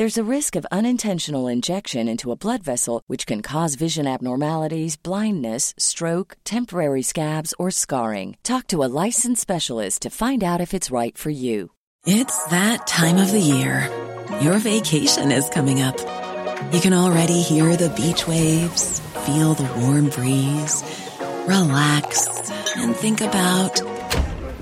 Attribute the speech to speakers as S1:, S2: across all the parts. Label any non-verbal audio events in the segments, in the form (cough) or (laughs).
S1: There's a risk of unintentional injection into a blood vessel, which can cause vision abnormalities, blindness, stroke, temporary scabs, or scarring. Talk to a licensed specialist to find out if it's right for you.
S2: It's that time of the year. Your vacation is coming up. You can already hear the beach waves, feel the warm breeze, relax, and think about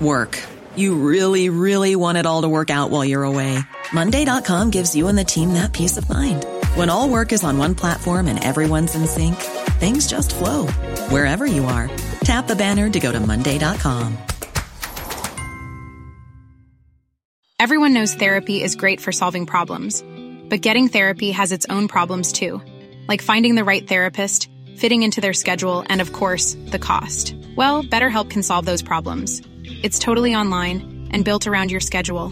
S2: work. You really, really want it all to work out while you're away. Monday.com gives you and the team that peace of mind. When all work is on one platform and everyone's in sync, things just flow wherever you are. Tap the banner to go to Monday.com.
S3: Everyone knows therapy is great for solving problems, but getting therapy has its own problems too, like finding the right therapist, fitting into their schedule, and of course, the cost. Well, BetterHelp can solve those problems. It's totally online and built around your schedule.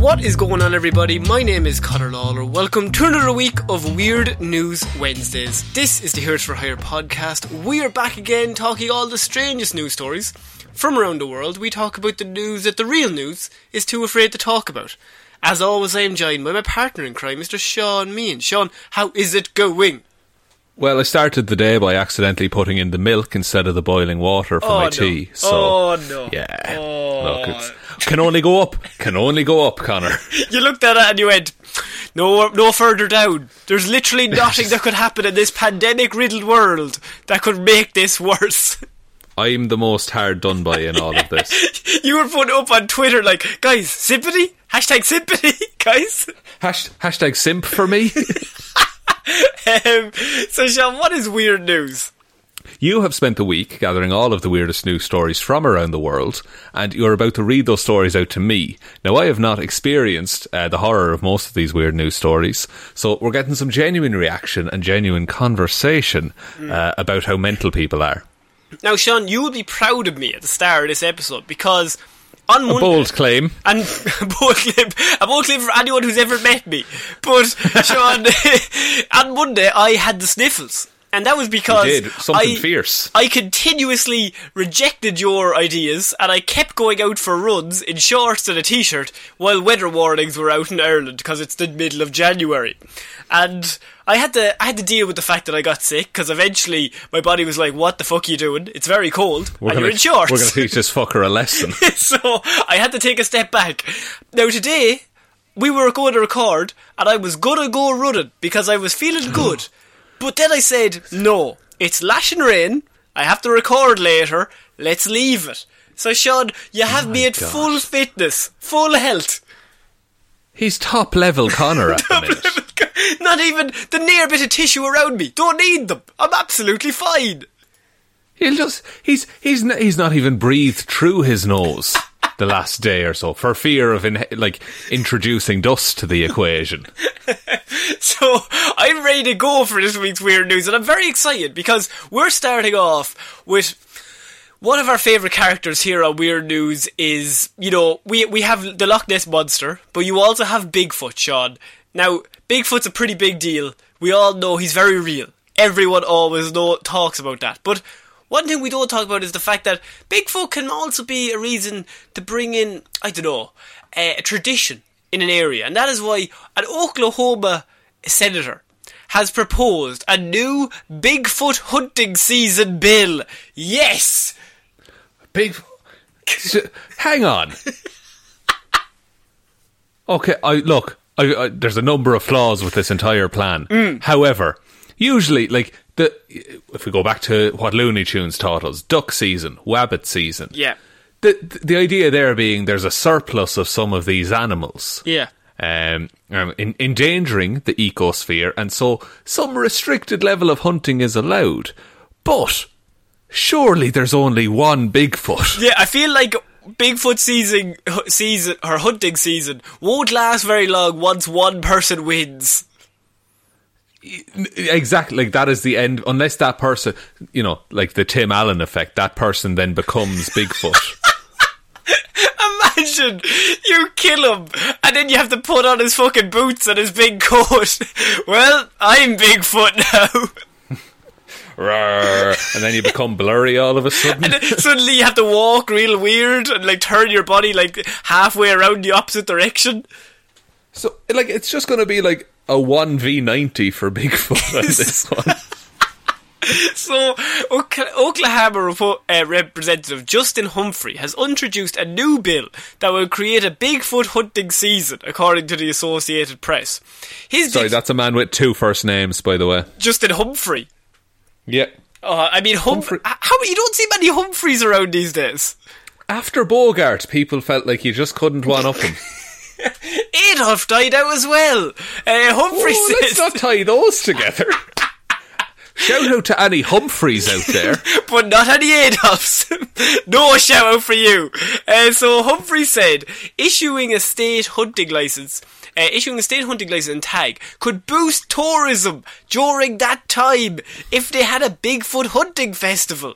S4: What is going on, everybody? My name is Connor Lawler. Welcome to another week of Weird News Wednesdays. This is the Heroes for Hire podcast. We are back again talking all the strangest news stories from around the world. We talk about the news that the real news is too afraid to talk about. As always, I am joined by my partner in crime, Mr. Shaun Meighan. Shaun, how is it going?
S5: Well, I started the day by accidentally putting in the milk instead of the boiling water for
S4: Oh,
S5: my
S4: no.
S5: tea. So,
S4: Oh, no.
S5: yeah,
S4: Oh.
S5: look, it's, can only go up. Can only go up, Connor. (laughs)
S4: You looked at it and you went, no, no further down. There's literally (laughs) nothing that could happen in this pandemic-riddled world that could make this worse. (laughs)
S5: I'm the most hard done by in all of this.
S4: You were putting up on Twitter like, guys, sympathy? Hashtag sympathy, guys.
S5: Hash, hashtag simp for me.
S4: Um, so, Shaun, what is weird news?
S5: You have spent the week gathering all of the weirdest news stories from around the world, and you're about to read those stories out to me. Now, I have not experienced uh, the horror of most of these weird news stories, so we're getting some genuine reaction and genuine conversation uh, about how mental people are.
S4: Now, Shaun, you will be proud of me at the start of this episode because on
S5: A
S4: Monday.
S5: bold claim. (laughs)
S4: And a bold clip, a bold clip for anyone who's ever met me. But Shaun, (laughs) on Monday I had the sniffles, and that was because.
S5: Something
S4: I,
S5: fierce.
S4: I continuously rejected your ideas, and I kept going out for runs in shorts and a t-shirt while weather warnings were out in Ireland because it's the middle of January, and. I had to I had to deal with the fact that I got sick because eventually my body was like, "What the fuck are you doing? It's very cold, and you're in shorts."
S5: We're going to teach this fucker a lesson. (laughs)
S4: so I had to take a step back. Now today we were going to record, and I was gonna go running because I was feeling good. But then I said, "No, it's lashing rain. I have to record later. Let's leave it." So Shaun, you have me at
S5: God.
S4: full fitness, full health.
S5: He's top level Connor at the minute.
S4: Not even the near bit of tissue around me. Don't need them. I'm absolutely fine.
S5: He'll just he's he's he's not even breathed through his nose the last day or so for fear of in, like introducing dust to the equation. (laughs)
S4: So I'm ready to go for this week's weird news, and I'm very excited because we're starting off with one of our favourite characters here on Weird News. Is you know we we have the Loch Ness monster, but you also have Bigfoot, Shaun. Now Bigfoot's a pretty big deal. We all know he's very real. Everyone always know, talks about that, but. One thing we don't talk about is the fact that Bigfoot can also be a reason to bring in, I don't know, a, a tradition in an area. And that is why an Oklahoma senator has proposed a new Bigfoot hunting season bill. Yes!
S5: Big. Hang on. Okay, I look. I, I, there's a number of flaws with this entire plan.
S4: Mm.
S5: However, usually, like the if we go back to what Looney Tunes taught us, duck season, wabbit season.
S4: Yeah.
S5: The the idea there being there's a surplus of some of these animals.
S4: Yeah.
S5: Um, um, in, endangering the ecosphere, and so some restricted level of hunting is allowed. But surely there's only one Bigfoot.
S4: Yeah, I feel like Bigfoot season, season or hunting season won't last very long once one person wins.
S5: Exactly, like that is the end. Unless that person, you know, like the Tim Allen effect, that person then becomes Bigfoot. (laughs)
S4: Imagine you kill him and then you have to put on his fucking boots and his big coat. (laughs) well, I'm Bigfoot now. (laughs)
S5: And then you become blurry all of a sudden.
S4: Suddenly you have to walk real weird and like turn your body like halfway around the opposite direction.
S5: So, like, it's just going to be like a one v ninety for Bigfoot on this one. (laughs)
S4: So, Oklahoma repo- uh, Representative Justin Humphrey has introduced a new bill that will create a Bigfoot hunting season, according to the Associated Press. His
S5: Sorry,
S4: big-
S5: that's a man with two first names, by the way.
S4: Justin Humphrey.
S5: Yeah.
S4: Uh, I mean, Humphrey. How you don't see many Humphreys around these days?
S5: After Bogart, people felt like you just couldn't one up him. (laughs)
S4: Adolf died out as well. Uh, Humphrey
S5: Oh, let's not tie those together. Shout out to any Humphreys out there. (laughs)
S4: but not any Adolfs. (laughs) no shout out for you. Uh, so Humphrey said, issuing a state hunting license. Uh, issuing a state hunting license and tag could boost tourism during that time if they had a Bigfoot hunting festival.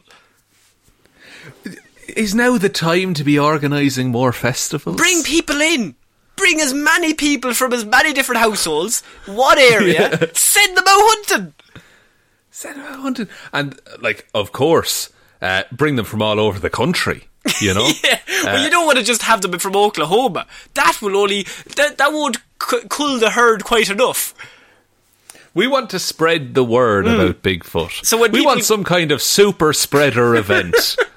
S5: Is now the time to be organising more festivals?
S4: Bring people in. Bring as many people from as many different households, one area, (laughs) send them out hunting.
S5: Send them out hunting. And, like, of course, uh, bring them from all over the country, you know? (laughs)
S4: Yeah. well, you don't want to just have them from Oklahoma. That will only that that won't c- cull the herd quite enough.
S5: We want to spread the word about Bigfoot.
S4: So when
S5: we
S4: people-
S5: want some kind of super spreader event. (laughs)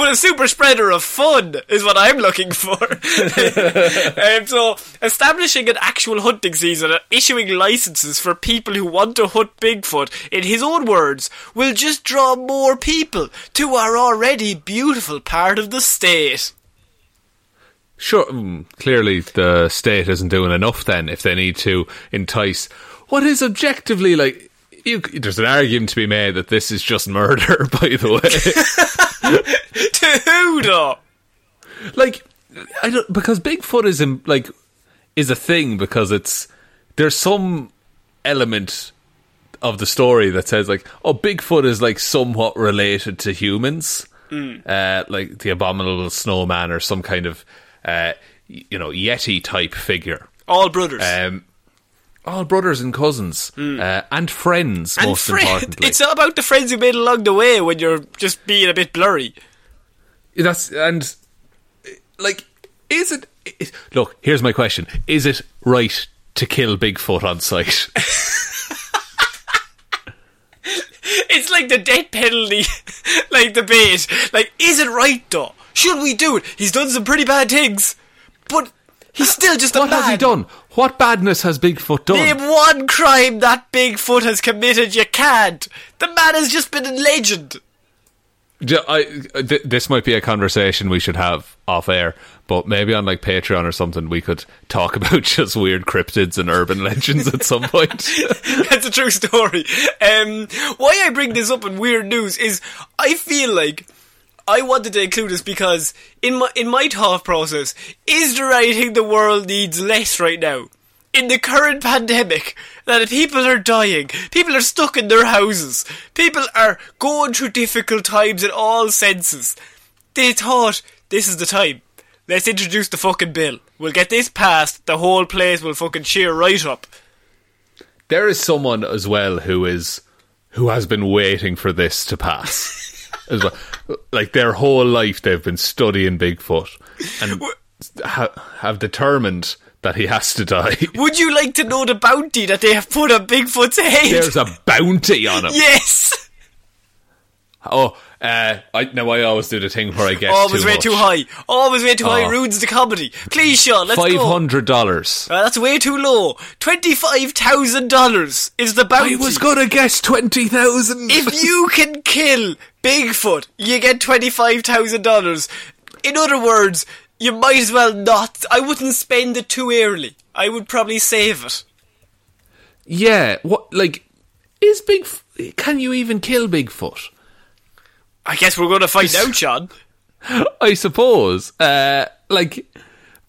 S4: But a super spreader of fun is what I'm looking for. (laughs) um, so, establishing an actual hunting season and issuing licenses for people who want to hunt Bigfoot, in his own words, will just draw more people to our already beautiful part of the state.
S5: Sure, mm, clearly the state isn't doing enough then if they need to entice what is objectively like. You, there's an argument to be made that this is just murder, (laughs) by the way. (laughs)
S4: to who, though?
S5: like, I don't because Bigfoot is in, like is a thing because it's there's some element of the story that says like, oh, Bigfoot is like somewhat related to humans, uh, like the abominable snowman or some kind of uh, you know yeti type figure.
S4: All brothers.
S5: Um, all brothers and cousins uh, and friends,
S4: and
S5: most
S4: friend. (laughs)
S5: importantly.
S4: It's not about the friends you made along the way when you're just being a bit blurry.
S5: That's and like, is it? Look, here's my question: Is it right to kill Bigfoot on sight? (laughs)
S4: It's like the death penalty, (laughs) like debate. Like, is it right though? Should we do it? He's done some pretty bad things, but he's still just a
S5: what
S4: man.
S5: has he done? What badness has Bigfoot done?
S4: Name one crime that Bigfoot has committed. You can't. The man has just been a legend.
S5: J- I, th- this might be a conversation we should have off air, but maybe on like Patreon or something, we could talk (laughs) about just weird cryptids and urban legends at some (laughs) point.
S4: That's a true story. Um, why I bring this up in weird news is I feel like I wanted to include this because in my in my thought process, is there anything the world needs less right now? In the current pandemic, that people are dying, people are stuck in their houses, people are going through difficult times in all senses. They thought this is the time. Let's introduce the fucking bill. We'll get this passed. The whole place will fucking cheer right up.
S5: there is someone as well who is who has been waiting for this to pass. (laughs) as well. Like their whole life they've been studying Bigfoot and ha- have determined that he has to die. (laughs)
S4: Would you like to know the bounty that they have put on Bigfoot's head?
S5: There's a bounty on him.
S4: yes.
S5: Oh, uh, I now I always do the thing where I guess
S4: Always
S5: too
S4: way
S5: much.
S4: too high. Always way too high.
S5: Oh.
S4: Ruins the comedy. Please, Shaun, let's
S5: Five
S4: go.
S5: hundred dollars.
S4: Uh, that's way too low. Twenty-five thousand dollars is the bounty.
S5: I was gonna guess twenty thousand.
S4: if you (laughs) can kill Bigfoot, you get twenty-five thousand dollars. In other words, you might as well not. I wouldn't spend it too early. I would probably save it.
S5: yeah, what like is Big? Can you even kill Bigfoot?
S4: I guess we're going to find out, Shaun. (laughs)
S5: I suppose. Uh, like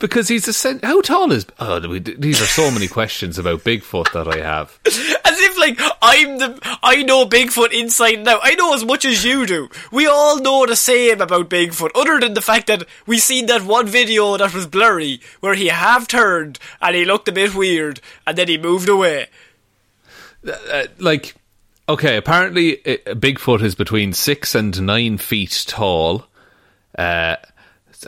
S5: because he's a cent- how tall is? Oh, these are so many questions about Bigfoot that I have. (laughs)
S4: As if like I'm the I know Bigfoot inside and out. I know as much as you do. We all know the same about Bigfoot, other than the fact that we seen that one video that was blurry where he half turned and he looked a bit weird and then he moved away.
S5: Uh, like, okay, apparently uh, Bigfoot is between six and nine feet tall, uh,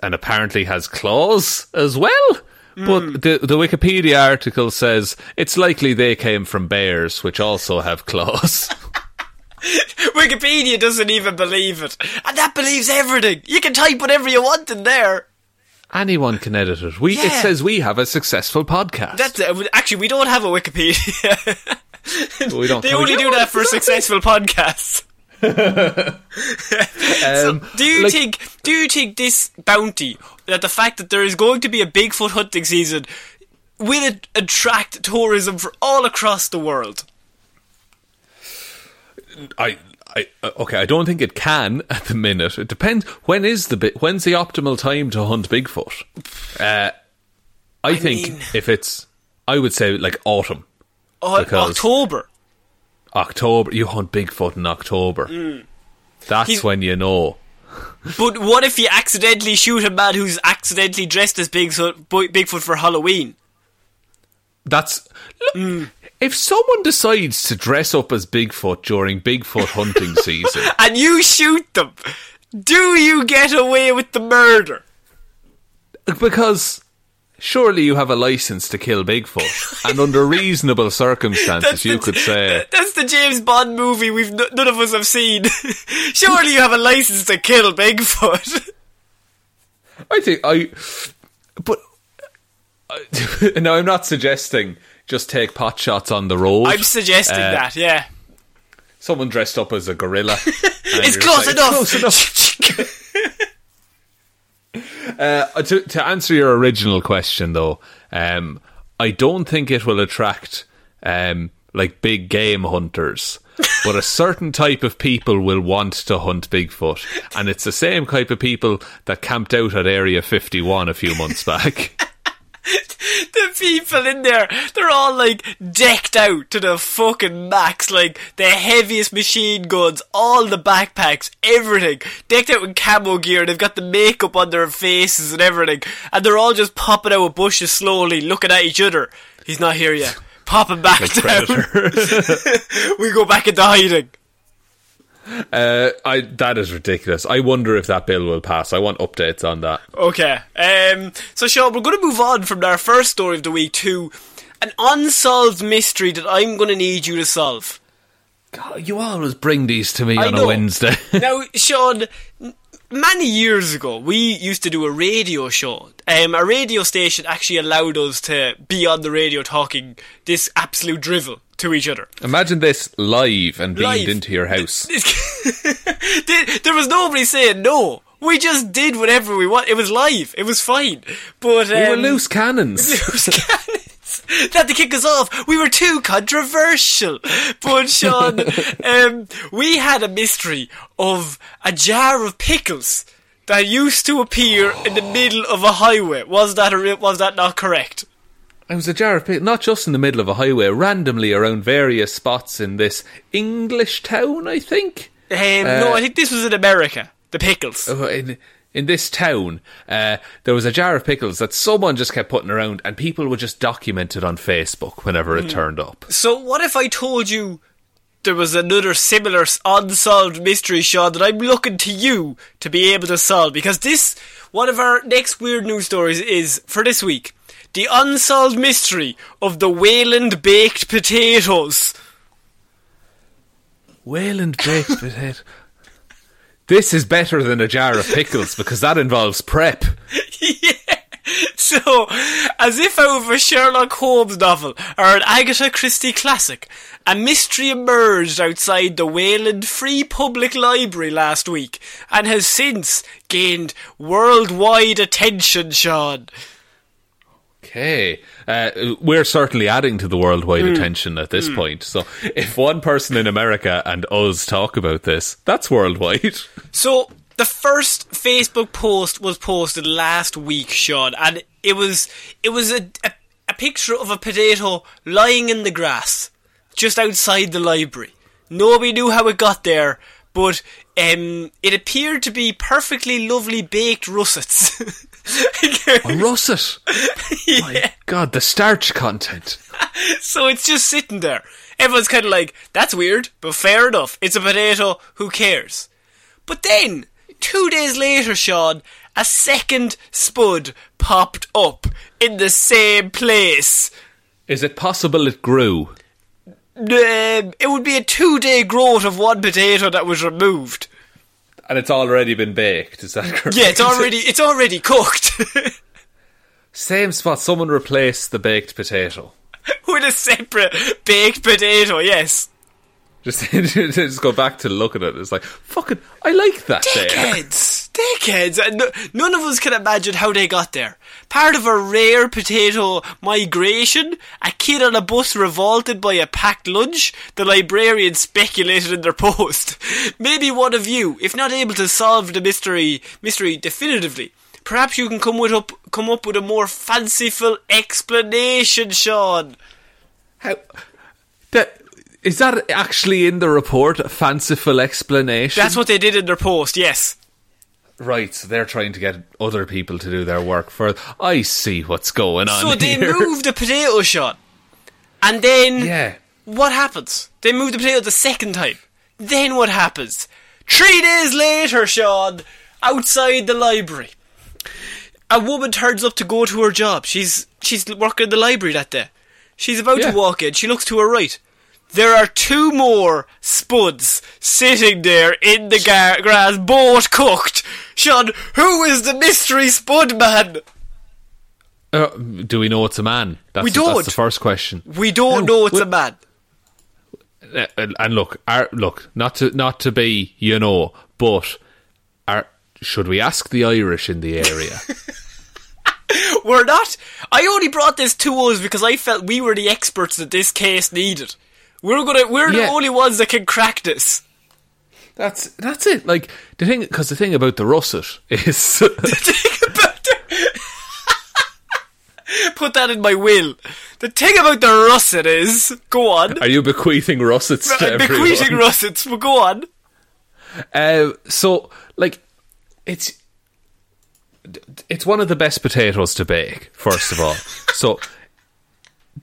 S5: and apparently has claws as well. But the the Wikipedia article says it's likely they came from bears, which also have claws. (laughs)
S4: Wikipedia doesn't even believe it. And that believes everything. You can type whatever you want in there.
S5: Anyone can edit it. We it says we have a successful podcast.
S4: That's uh, actually we don't have a Wikipedia. (laughs)
S5: we don't.
S4: they only do that for (laughs) successful podcasts. (laughs)
S5: Um,
S4: Do you
S5: like-
S4: think? Do you think this bounty that the fact that there is going to be a Bigfoot hunting season will it attract tourism for all across the world?
S5: I, I, uh, okay. I don't think it can at the minute. It depends. When is the bit? When's the optimal time to hunt Bigfoot? Uh, I, think
S4: mean-
S5: if it's, I would say like autumn, Because-
S4: October.
S5: October. You hunt Bigfoot in October. That's
S4: Mm. He's-
S5: when you know.
S4: But what if you accidentally shoot a man who's accidentally dressed as Bigfoot, Bigfoot for Halloween?
S5: That's look,
S4: Mm.
S5: if someone decides to dress up as Bigfoot during Bigfoot hunting (laughs) season.
S4: And you shoot them. Do you get away with the murder?
S5: Because surely you have a license to kill Bigfoot, (laughs) and under reasonable circumstances, you
S4: the-
S5: could say,
S4: That's the James Bond movie we've none of us have seen. (laughs) Surely you have a license to kill Bigfoot.
S5: I think I, but (laughs) I, no, I'm not suggesting just take pot shots on the road.
S4: I'm suggesting
S5: Uh,
S4: that, yeah.
S5: Someone dressed up as a gorilla.
S4: It's close
S5: like,
S4: enough.
S5: "Close enough." Uh, to, to answer your original question, though, um, I don't think it will attract um, like big game hunters, but a certain type of people will want to hunt Bigfoot, and it's the same type of people that camped out at Area 51 a few months back. (laughs) (laughs)
S4: the people in there, they're all like decked out to the fucking max, like the heaviest machine guns, all the backpacks, everything. Decked out in camo gear, they've got the makeup on their faces and everything, and they're all just popping out of bushes slowly, looking at each other. He's not here yet. Popping back down. (laughs) we go back into hiding.
S5: Uh, I that is ridiculous. I wonder if that bill will pass. I want updates on that.
S4: Okay. Um, so, Shaun, we're going to move on from our first story of the week to an unsolved mystery that I'm going to need you to solve.
S5: God, you always bring these to me
S4: I
S5: on
S4: know.
S5: a Wednesday. (laughs)
S4: now, Shaun, many years ago, we used to do a radio show. Um, a radio station actually allowed us to be on the radio talking this absolute drivel to each other.
S5: Imagine this live and beamed
S4: Live.
S5: into your house. (laughs)
S4: There- was nobody saying no. We just did whatever we want. It was live. It was fine. But um,
S5: We were loose cannons. (laughs)
S4: loose cannons. They had to kick us off. We were too controversial. But Shaun, (laughs) um, we had a mystery of a jar of pickles that used to appear in the middle of a highway. Was that a, was that not correct?
S5: It was a jar of pickles, not just in the middle of a highway, randomly around various spots in this English town, I think.
S4: Um, no, I think this was in America. The pickles.
S5: Uh, In, in this town, uh, there was a jar of pickles that someone just kept putting around, and people would just document it on Facebook whenever it turned up.
S4: So what if I told you there was another similar unsolved mystery, Shaun, that I'm looking to you to be able to solve? Because this, one of our next weird news stories is, for this week, the unsolved mystery of the Wayland baked potatoes.
S5: Wayland baked (laughs) potato. This is better than a jar of pickles because that involves prep. (laughs) yeah.
S4: So, as if out of a Sherlock Holmes novel or an Agatha Christie classic, a mystery emerged outside the Wayland Free Public Library last week and has since gained worldwide attention, Shaun.
S5: Okay. Uh, we're certainly adding to the worldwide
S4: Hmm.
S5: attention at this point. So if one person in America and us talk about this, that's worldwide. (laughs)
S4: So the first Facebook post was posted last week, Shaun, and it was it was a, a a picture of a potato lying in the grass just outside the library. Nobody knew how it got there, but um, it appeared to be perfectly lovely baked russets. (laughs) (laughs)
S5: A russet. (laughs) My God, the starch content. (laughs)
S4: so it's just sitting there. Everyone's kind of like, that's weird, but fair enough. It's a potato, who cares? But then, two days later, Shaun, a second spud popped up in the same place.
S5: Is it possible it grew?
S4: Um, it would be a two day growth of one potato that was removed.
S5: And it's already been baked, is that correct?
S4: Yeah, it's already it's already cooked (laughs)
S5: Same spot, someone replaced the baked potato.
S4: with a separate baked potato. Yes,
S5: Just, (laughs) just go back to look at it. It's like, fucking, I like that there.
S4: Dickheads, uh, and none of us can imagine how they got there. Part of a rare potato migration, a kid on a bus revolted by a packed lunch. The librarian speculated in their (laughs) post. Maybe one of you, if not able to solve the mystery, mystery definitively. Perhaps you can come with up, come up with a more fanciful explanation, Shaun.
S5: How, that, is that actually in the report? A fanciful explanation?
S4: That's what they did in their post. Yes.
S5: Right, so they're trying to get other people to do their work for. I see what's going on
S4: So they
S5: here. (laughs)
S4: moved the potato shot. And then
S5: Yeah.
S4: what happens? They move the potato the second time. Then what happens? Three days later, Shaun, outside the library, a woman turns up to go to her job. She's she's working in the library that day. She's about
S5: Yeah.
S4: to walk in. She looks to her right. There are two more spuds sitting there in the gar- grass, both cooked. Shaun, who is the mystery spud man?
S5: Uh, do we know it's a man? That's,
S4: We don't.
S5: That's the first question.
S4: We don't
S5: No,
S4: know it's
S5: we-
S4: a man.
S5: Uh, and and look, our, look, not to not to be, you know, but are, should we ask the Irish in the area? (laughs)
S4: We're not. I only brought this to us because I felt we were the experts that this case needed. We're gonna. We're the only ones that can crack this.
S5: That's that's it. Like the thing, because the thing about the russet is (laughs)
S4: Think about the- (laughs) Put that in my will. The thing about the russet is, go on.
S5: Are you bequeathing russets to
S4: I'm
S5: everyone?
S4: bequeathing russets, but go on.
S5: Uh, so, like, it's it's one of the best potatoes to bake. First of all, so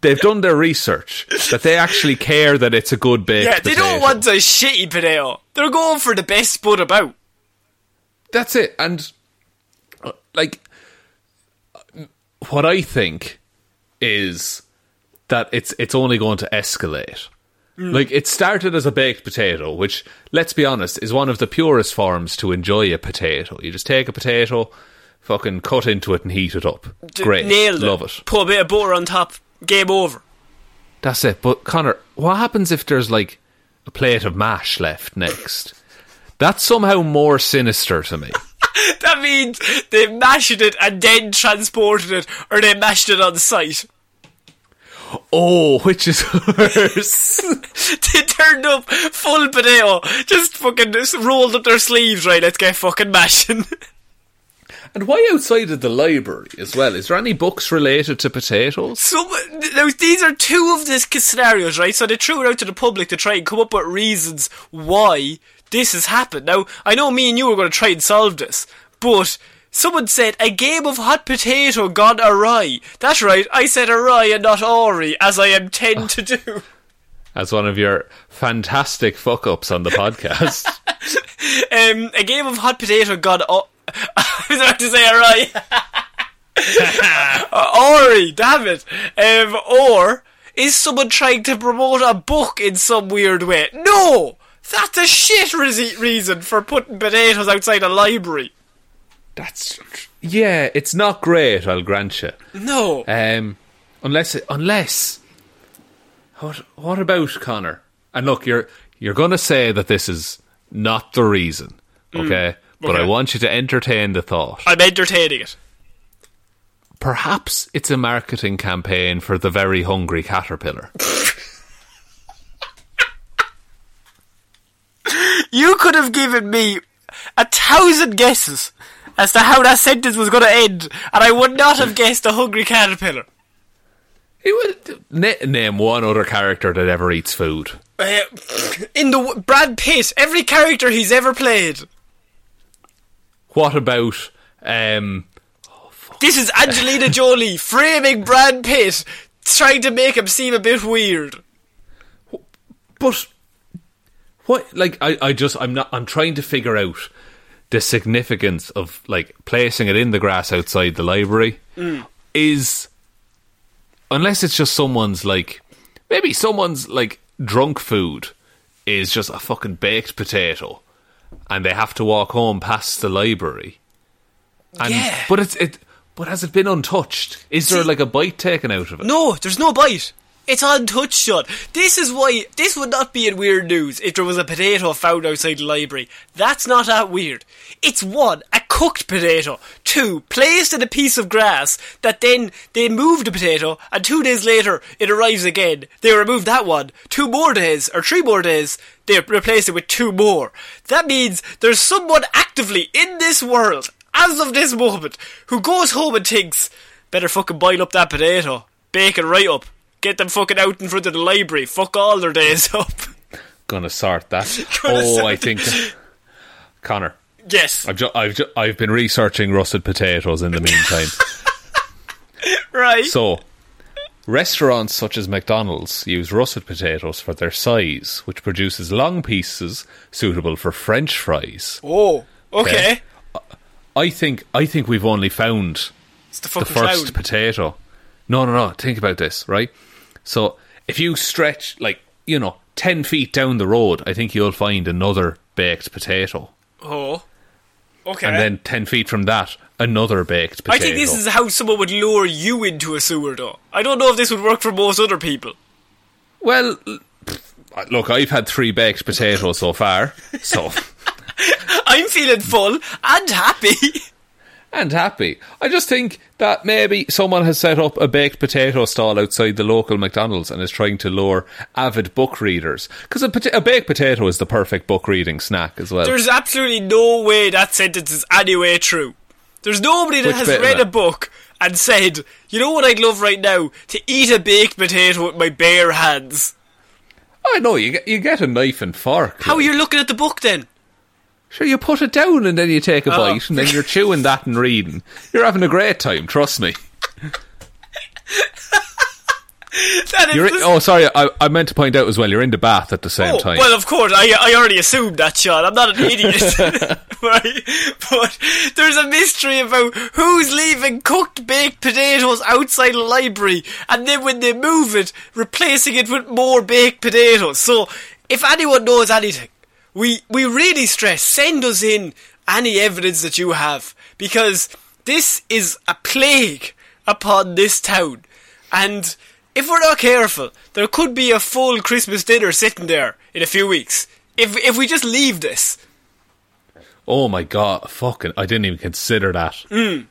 S5: they've done their research that they actually care that it's a good baked.
S4: Yeah, they
S5: potato.
S4: don't want a shitty potato. They're going for the best spud about.
S5: That's it, and uh, like, what I think is that it's it's only going to escalate. Like it started as a baked potato, which let's be honest is one of the purest forms to enjoy a potato. You just take a potato, fucking cut into it and heat it up.
S4: D-
S5: Great,
S4: Nailed it.
S5: love it.
S4: Put a bit of butter on top. Game over.
S5: That's it. But Connor, what happens if there's like a plate of mash left next? That's somehow more sinister to me. (laughs)
S4: That means they mashed it and then transported it, or they mashed it on site.
S5: Oh, which is (laughs) worse? (laughs)
S4: they turned up full potato, just fucking just rolled up their sleeves, right? Let's get fucking mashing.
S5: And why outside of the library as well? Is there any books related to potatoes?
S4: so these are two of the scenarios, right? So they threw it out to the public to try and come up with reasons why this has happened. Now I know me and you are going to try and solve this, but. Someone said a game of hot potato gone awry. That's right, I said awry and not awry, as I am tend to do. (laughs)
S5: As one of your fantastic fuck ups on the podcast. (laughs)
S4: Um, a game of hot potato gone. I was about to say alright. Uh, Ori, damn it. Um, or is someone trying to promote a book in some weird way? No! That's a shit re- reason for putting potatoes outside a library.
S5: That's yeah, it's not great. I'll grant you.
S4: No.
S5: Um, unless unless what what about Connor? And look, you're you're going to say that this is not the reason, okay? But I want you to entertain the thought.
S4: I'm entertaining it.
S5: Perhaps it's a marketing campaign for the very hungry caterpillar.
S4: You could have given me a thousand guesses as to how that sentence was going to end, and I would not have guessed a hungry caterpillar.
S5: He would na- name one other character that ever eats food.
S4: Uh, in the Brad Pitt, every character he's ever played.
S5: What about um?
S4: This is Angelina (laughs) Jolie framing Brad Pitt, trying to make him seem a bit weird.
S5: But what? Like, I, I just, I'm not. I'm trying to figure out the significance of like placing it in the grass outside the library. Is unless it's just someone's like maybe someone's like drunk food is just a fucking baked potato, and they have to walk home past the library. And,
S4: Yeah.
S5: But it's it. But has it been untouched? Is there like a bite taken out of it?
S4: No, there's no bite. It's untouched, Sean. This is why this would not be in weird news if there was a potato found outside the library. That's not that weird. It's one, a cooked potato. Two, placed in a piece of grass that then they moved the potato and two days later it arrives again. They remove that one. Two more days or three more days they replace it with two more. That means there's someone actively in this world as of this moment who goes home and thinks, better fucking boil up that potato, bake it right up, get them fucking out in front of the library, fuck all their days (laughs) up.
S5: Gonna sort that. (laughs)
S4: Gonna
S5: oh,
S4: sort
S5: I think (laughs) Connor.
S4: yes,
S5: I've ju- I've ju- I've been researching russet potatoes in the meantime.
S4: right.
S5: so, restaurants such as McDonald's use russet potatoes for their size, which produces long pieces suitable for French fries.
S4: oh, okay.
S5: I think I think we've only found
S4: It's the
S5: the first
S4: clown.
S5: potato. No, no, no. Think about this, right? So, if you stretch like you know ten feet down the road, I think you'll find another baked potato.
S4: oh, okay.
S5: and then 10 feet from that, another baked potato.
S4: I think this is how someone would lure you into a sewer, though. I don't know if this would work for most other people.
S5: Well, look, I've had three baked potatoes so far, so. (laughs)
S4: I'm feeling full and happy. (laughs)
S5: and happy. I just think that maybe someone has set up a baked potato stall outside the local McDonald's and is trying to lure avid book readers. Because a, pota- a baked potato is the perfect book reading snack as well.
S4: There's absolutely no way that sentence is anyway true. There's nobody that
S5: Which
S4: has read a book and said, you know what I'd love right now? To eat a baked potato with my bare hands.
S5: I know, you get, you get a knife and fork.
S4: How are you looking at the book then?
S5: Sure, you put it down and then you take a
S4: Oh.
S5: bite and then you're chewing that and reading. You're having a great time, trust me. (laughs)
S4: That is
S5: You're
S4: the-
S5: oh, sorry, I, I meant to point out as well, you're in the bath at the same
S4: Oh,
S5: time.
S4: well, of course, I, I already assumed that, Shaun. I'm not an idiot. (laughs) (laughs) right? But there's a mystery about who's leaving cooked baked potatoes outside the library and then when they move it, replacing it with more baked potatoes. So, if anyone knows anything, we, we really stress, send us in any evidence that you have. Because this is a plague upon this town. And if we're not careful, there could be a full Christmas dinner sitting there in a few weeks. If if we just leave this.
S5: Oh my god, fucking! I didn't even consider that.
S4: Hmm.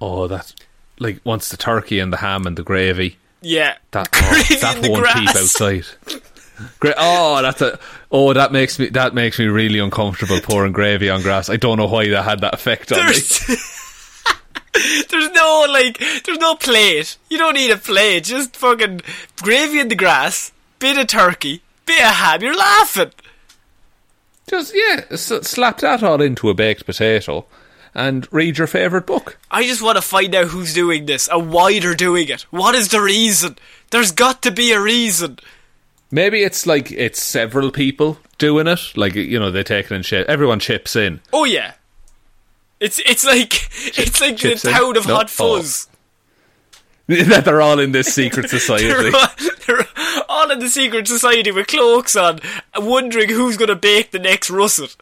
S5: Oh, that's like once the turkey and the ham and the gravy.
S4: Yeah.
S5: That (laughs) oh, that won't keep outside. (laughs) Gra- oh, that's a oh that makes me that makes me really uncomfortable pouring gravy on grass. I don't know why that had that effect on me.
S4: There's (laughs) There's no like there's no plate. You don't need a plate. Just fucking gravy in the grass, bit of turkey, bit of ham. You're laughing.
S5: Just yeah, slap that all into a baked potato, and read your favourite book.
S4: I just want to find out who's doing this and why they're doing it. What is the reason? There's got to be a reason.
S5: Maybe it's like it's several people doing it. Like you know, they take it and shit. Everyone chips in.
S4: Oh yeah. It's it's like it's like the
S5: chips in?
S4: town of
S5: No?
S4: Hot
S5: Oh.
S4: Fuzz. (laughs)
S5: that they're all in this secret (laughs) society.
S4: They're all, they're all in the secret society with cloaks on, wondering who's going to bake the next russet.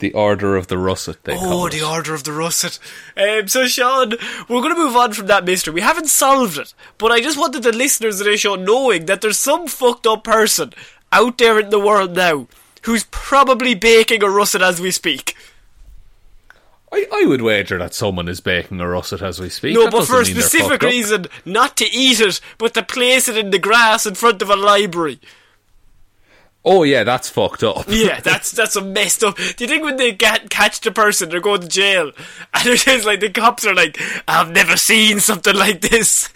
S5: The Order of the Russet, they call
S4: Oh, the Order of the Russet. Um, so, Shaun, we're going to move on from that mystery. We haven't solved it, but I just wanted the listeners of this show knowing that there's some fucked up person out there in the world now who's probably baking a russet as we speak.
S5: I, I would wager that someone is baking a russet as we speak.
S4: No,
S5: That
S4: but for a
S5: doesn't mean they're
S4: specific
S5: fucked up.
S4: reason, not to eat it, but to place it in the grass in front of a library.
S5: Oh yeah, that's fucked up. (laughs)
S4: Yeah, that's that's a messed up. Do you think when they get, catch the person, they're going to jail, (laughs) and it is like the cops are like, "I've never seen something like this.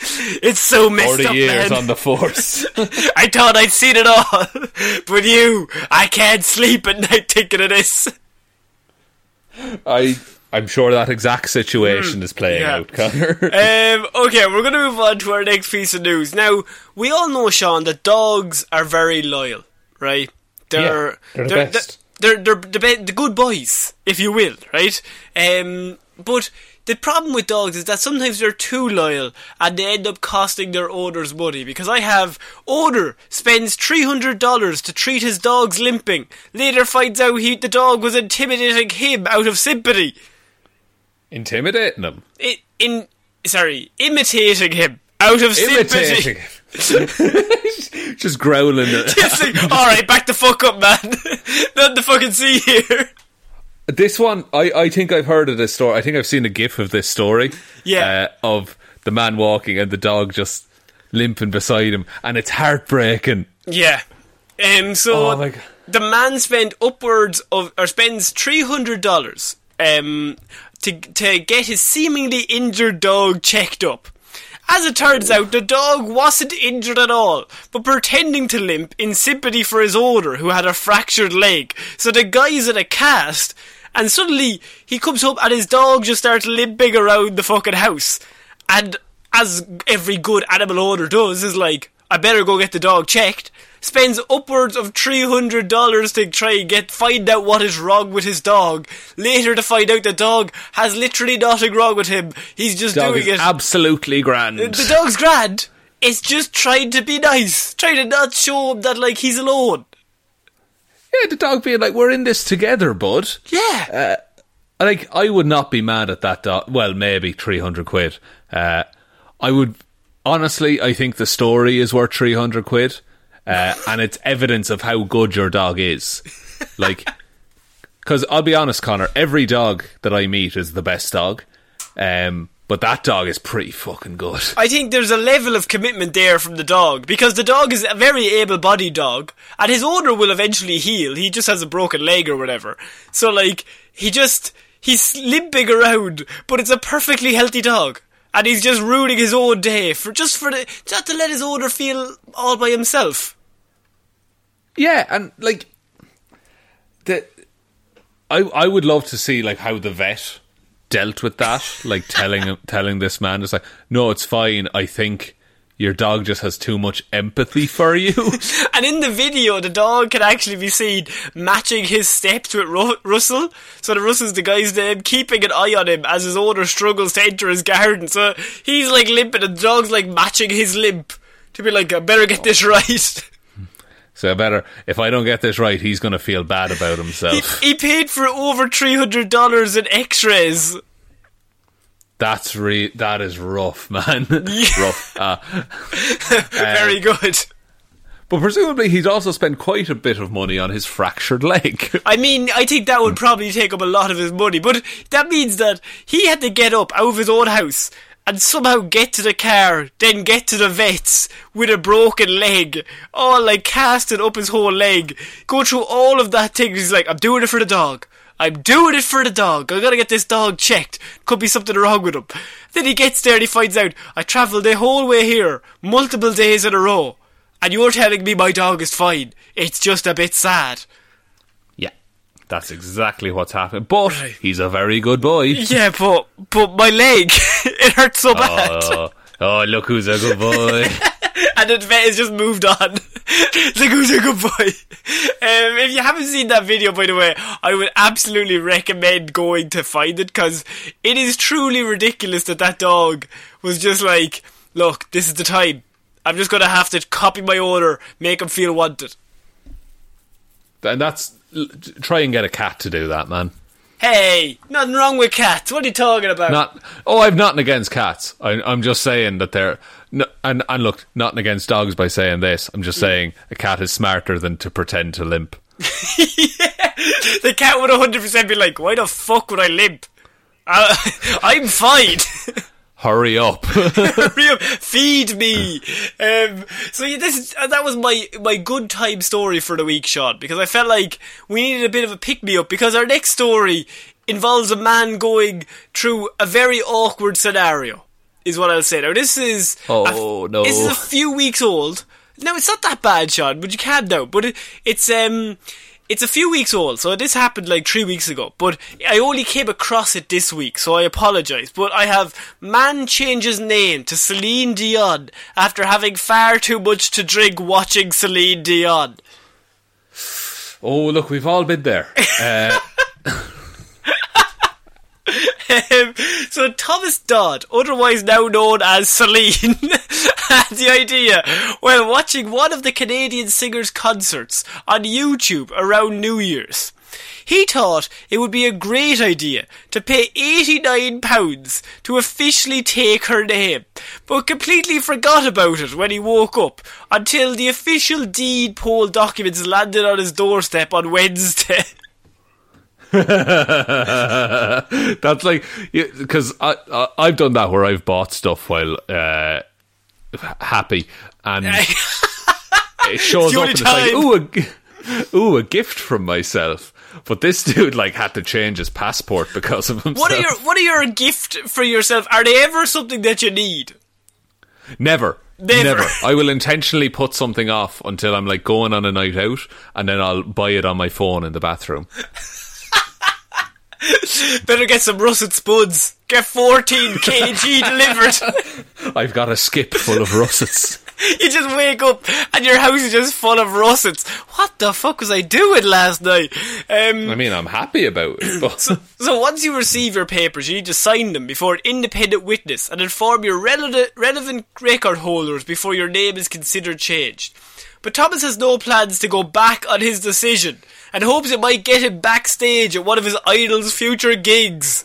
S4: It's so messed
S5: Forty
S4: up,
S5: years
S4: man.
S5: on the force. (laughs)
S4: I thought I'd seen it all, but you, I can't sleep at night thinking of this."
S5: I I'm sure that exact situation is playing
S4: Hmm. yeah.
S5: out, Connor.
S4: Um, okay, we're going to move on to our next piece of news. Now, we all know, Shaun, that dogs are very loyal, right? They're
S5: Yeah, they're the best.
S4: They're they're, the, be- the good boys, if you will, right? Um, but the problem with dogs is that sometimes they're too loyal and they end up costing their owners money. Because I have owner spends three hundred dollars to treat his dog's limping. Later finds out he the dog was intimidating him out of sympathy.
S5: Intimidating them.
S4: I, in sorry, imitating him out of
S5: Imitating
S4: sympathy. (laughs)
S5: Just growling.
S4: It's like, all right, back the fuck up, man. (laughs) Nothing to fucking see here.
S5: This one, I, I think I've heard of this story. I think I've seen a gif of this story.
S4: Yeah.
S5: Uh, of the man walking and the dog just limping beside him. And it's heartbreaking.
S4: Yeah. Um. So
S5: Oh my God.
S4: the man spent upwards of or spends three hundred dollars um to to get his seemingly injured dog checked up. As it turns out, the dog wasn't injured at all, but pretending to limp in sympathy for his owner, who had a fractured leg. So the guy's in a cast, and suddenly he comes home and his dog just starts limping around the fucking house. And as every good animal owner does, is like, I better go get the dog checked. Spends upwards of three hundred dollars to try and get find out what is wrong with his dog. Later to find out the dog has literally nothing wrong with him. He's just
S5: Dog
S4: doing
S5: is
S4: it.
S5: absolutely grand.
S4: the dog's grand. It's just trying to be nice, trying to not show him that like he's alone.
S5: yeah, the dog being like, we're in this together, bud.
S4: Yeah,
S5: Like, I would not be mad at that dog. Well, maybe 300 quid. Uh, I would, honestly, I think the story is worth 300 quid. Uh, and it's evidence of how good your dog is. Like, because I'll be honest, Connor, every dog that I meet is the best dog. Um, but that dog is pretty fucking good.
S4: I think there's a level of commitment there from the dog because the dog is a very able-bodied dog, and his owner will eventually heal. He just has a broken leg or whatever. So like he just he's limping around, but it's a perfectly healthy dog. And he's just ruining his own day for just for the just to let his owner feel all by himself.
S5: Yeah, and like the I I would love to see like how the vet dealt with that, like telling (laughs) telling this man it's like, no, it's fine. I think your dog just has too much empathy for you. (laughs)
S4: And in the video, the dog can actually be seen matching his steps with Ru- Russell. So the Russell's the guy's name, keeping an eye on him as his owner struggles to enter his garden. So he's like limping, and the dog's like matching his limp to be like, I better get this right. (laughs)
S5: so I better if I don't get this right, he's gonna feel bad about himself.
S4: he paid for over three hundred dollars in X-rays.
S5: That's re that is rough, man. (laughs) rough. Uh, (laughs)
S4: Very good.
S5: but presumably he's also spent quite a bit of money on his fractured leg. (laughs)
S4: I mean, I think that would probably take up a lot of his money, but that means that he had to get up out of his own house and somehow get to the car, then get to the vets with a broken leg, all like casting up his whole leg, go through all of that thing. He's like, I'm doing it for the dog. I'm doing it for the dog. I gotta get this dog checked. Could be something wrong with him. Then he gets there and he finds out I travelled the whole way here, multiple days in a row, and you're telling me my dog is fine. It's just a bit sad.
S5: yeah, that's exactly what's happened. But he's a very good boy.
S4: Yeah, but but my leg (laughs) it hurts so bad.
S5: Oh, oh, look who's a good boy. (laughs)
S4: and Vet has just moved on. it's (laughs) like, who's a good boy? Um, if you haven't seen that video, by the way, I would absolutely recommend going to find it because it is truly ridiculous that that dog was just like, look, this is the time. I'm just going to have to copy my owner, make him feel wanted.
S5: And that's try and get a cat to do that, man.
S4: Hey, nothing wrong with cats. What are you talking about?
S5: Not oh, I've nothing against cats. I, I'm just saying that they're no, and and look, nothing against dogs by saying this. I'm just saying a cat is smarter than to pretend to limp. (laughs)
S4: the cat would 100% be like, why the fuck would I limp? Uh, (laughs) I'm fine. (laughs)
S5: Hurry up!
S4: Hurry up, feed me. Um, so yeah, this is, uh, that was my my good time story for the week, Shaun, because I felt like we needed a bit of a pick me up because our next story involves a man going through a very awkward scenario. Is what I'll say. Now this is
S5: Oh,
S4: a,
S5: no.
S4: This is a few weeks old. No, it's not that bad, Shaun. But you calm down. But it, it's um. It's a few weeks old, so this happened like three weeks ago, but I only came across it this week, so I apologise. But I have man changes name to Celine Dion after having far too much to drink watching Celine Dion.
S5: oh, look, we've all been there. (laughs) Uh, (laughs)
S4: Um, so Thomas Dodd, otherwise now known as Celine, (laughs) had the idea while watching one of the Canadian singer's concerts on YouTube around New Year's. He thought it would be a great idea to pay £89 to officially take her name, but completely forgot about it when he woke up until the official deed poll documents landed on his doorstep on Wednesday. (laughs) (laughs)
S5: that's like because I, I I've done that where I've bought stuff while uh, happy and (laughs) it shows up and it's like ooh a, ooh a gift from myself. But this (laughs) dude like had to change his passport because of himself.
S4: What are your What are your gift for yourself? Are they ever something that you need?
S5: Never.
S4: Never.
S5: I will intentionally put something off until I'm like going on a night out and then I'll buy it on my phone in the bathroom. (laughs)
S4: Better get some russet spuds. Get 14 (laughs) kg delivered.
S5: I've got a skip full of russets. (laughs)
S4: you just wake up and your house is just full of russets. What the fuck was I doing last night? Um,
S5: I mean, I'm happy about it. But
S4: So once you receive your papers, you need to sign them before an independent witness and inform your relevant, relevant record holders before your name is considered changed. But Thomas has no plans to go back on his decision and hopes it might get him backstage at one of his idol's future gigs.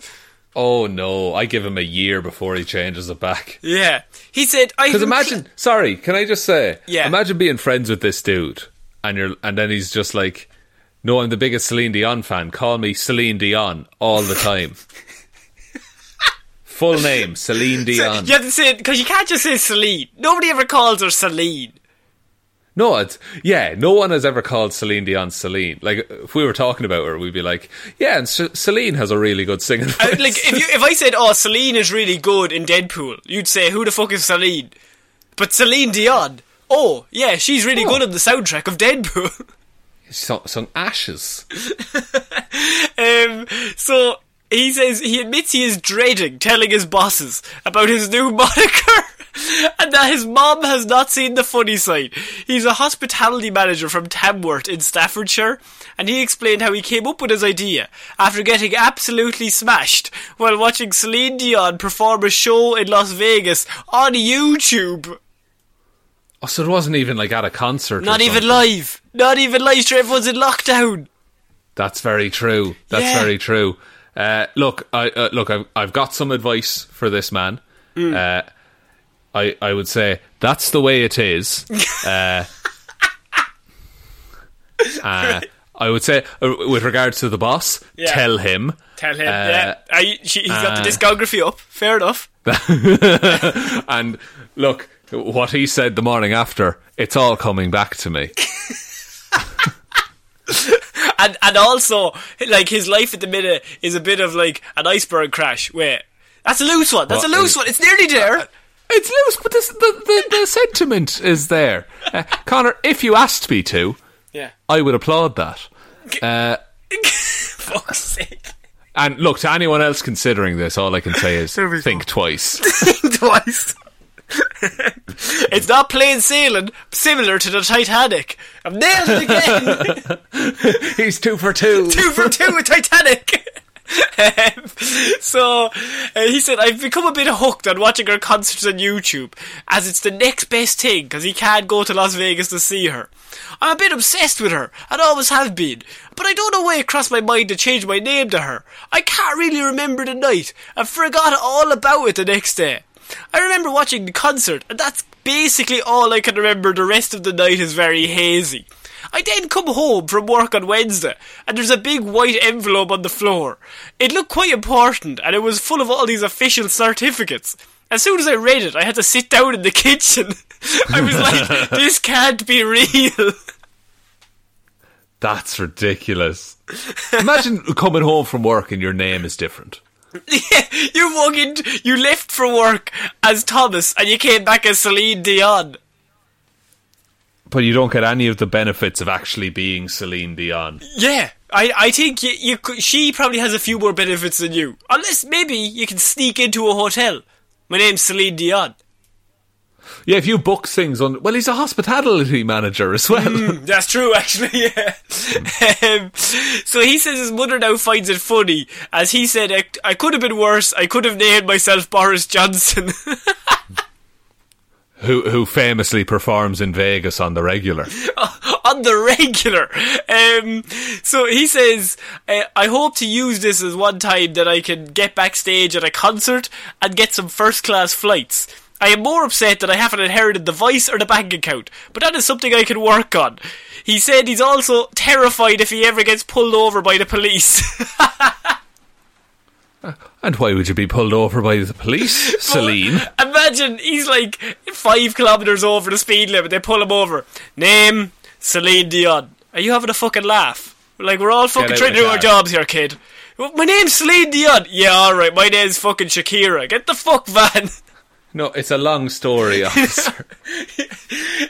S5: oh no, I give him a year before he changes it back.
S4: Yeah. He said, I
S5: Because imagine, sorry, can I just say,
S4: Yeah.
S5: imagine being friends with this dude, and you're, and then he's just like, "No, I'm the biggest Celine Dion fan. Call me Celine Dion all the time." (laughs) Full name, Celine Dion.
S4: You have to say it because you can't just say Celine. Nobody ever calls her Celine.
S5: No, it's yeah. No one has ever called Celine Dion Celine. Like if we were talking about her, we'd be like, "Yeah, and C- Celine has a really good singing voice."
S4: I, like if you (laughs) if I said, "Oh, Celine is really good in Deadpool," you'd say, "Who the fuck is Celine?" But Celine Dion. Oh, yeah, she's really
S5: Oh.
S4: good on the soundtrack of Deadpool. (laughs)
S5: sung, sung Ashes.
S4: um, so he says he admits he is dreading telling his bosses about his new (laughs) moniker. (laughs) And that his mom has not seen the funny side. He's a hospitality manager from Tamworth in Staffordshire, and he explained how he came up with his idea after getting absolutely smashed while watching Celine Dion perform a show in Las Vegas on YouTube.
S5: Oh, so it wasn't even like at a concert.
S4: Not even live. Not even live. Sure, everyone's in lockdown.
S5: That's very true. That's
S4: Yeah.
S5: very true. Uh, look, I uh, look. I've, I've got some advice for this man.
S4: Hmm.
S5: Uh, I I would say that's the way it is. (laughs) uh, uh, I would say, uh, with regards to the boss,
S4: Yeah.
S5: tell him.
S4: Tell him.
S5: Uh,
S4: yeah, I, she, he's got the
S5: uh,
S4: discography up. Fair enough. (laughs)
S5: And look, what he said the morning after, it's all coming back to me. (laughs)
S4: And and also, like his life at the minute is a bit of like an iceberg crash. Wait, that's a loose one. That's a loose
S5: is-
S4: one. It's nearly there.
S5: It's loose, but this, the, the the sentiment is there. Uh, Connor, if you asked me to,
S4: yeah.
S5: I would applaud that. Uh, (laughs)
S4: Fuck's sake.
S5: And look, to anyone else considering this, all I can say is
S4: There twice. (laughs)
S5: think twice.
S4: Twice. (laughs) It's not plain sailing, similar to the Titanic. I've nailed it again.
S5: He's two for two.
S4: two for two with Titanic. (laughs) So uh, he said, I've become a bit hooked on watching her concerts on YouTube, as it's the next best thing because he can't go to Las Vegas to see her. I'm a bit obsessed with her, and always have been, but I don't know why it crossed my mind to change my name to her. I can't really remember the night. I forgot all about it the next day. I remember watching the concert, and that's basically all I can remember. The rest of the night is very hazy. I then come home from work on Wednesday, and there's a big white envelope on the floor. It looked quite important, and it was full of all these official certificates. As soon as I read it, I had to sit down in the kitchen. (laughs) I was like, (laughs) this can't be real.
S5: That's ridiculous. Imagine (laughs) coming home from work and your name is different.
S4: Yeah, you fucking you left for work as Thomas and you came back as Celine Dion.
S5: But you don't get any of the benefits of actually being Celine Dion.
S4: Yeah, I I think you, you could, she probably has a few more benefits than you. Unless maybe you can sneak into a hotel. My name's Celine Dion.
S5: Yeah, if you book things on, well, he's a hospitality manager as well.
S4: Mm, (laughs) that's true, actually. Yeah. (laughs) um, so he says his mother now finds it funny, as he said, I, I could have been worse. I could have named myself Boris Johnson. (laughs)
S5: who who famously performs in Vegas on the regular. (laughs)
S4: on the regular. Um, so he says, uh, I hope to use this as one time that I can get backstage at a concert and get some first class flights. I am more upset that I haven't inherited the vice or the bank account, but that is something I can work on. He said he's also terrified if he ever gets pulled over by the police. (laughs)
S5: And why would you be pulled over by the police, (laughs) Celine?
S4: Imagine he's like five kilometres over the speed limit. They pull him over. Name Celine Dion. Are you having a fucking laugh? Like we're all fucking trying to do our jobs here, kid. My name's Celine Dion. Yeah, all right. My name's fucking Shakira. Get the fuck van.
S5: No, it's a long story, (laughs) officer.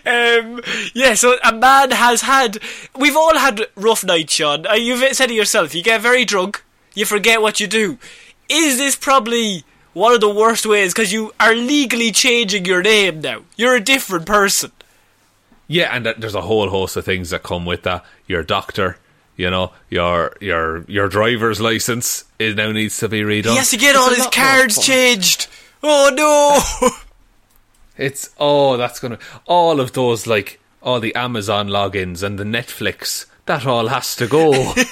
S4: Um, yeah, so a man has had. We've all had rough nights, Shaun. Uh, You've said it yourself. You get very drunk, you forget what you do. Is this probably one of the worst ways? Because you are legally changing your name now. You're a different person.
S5: yeah, and uh, there's a whole host of things that come with that. Your doctor, you know, your your your driver's license is now needs to be redone.
S4: He has to get
S5: It's
S4: all his cards changed. Oh no! (laughs)
S5: It's oh, that's gonna all of those like all the Amazon logins and the Netflix. That all has to go. (laughs)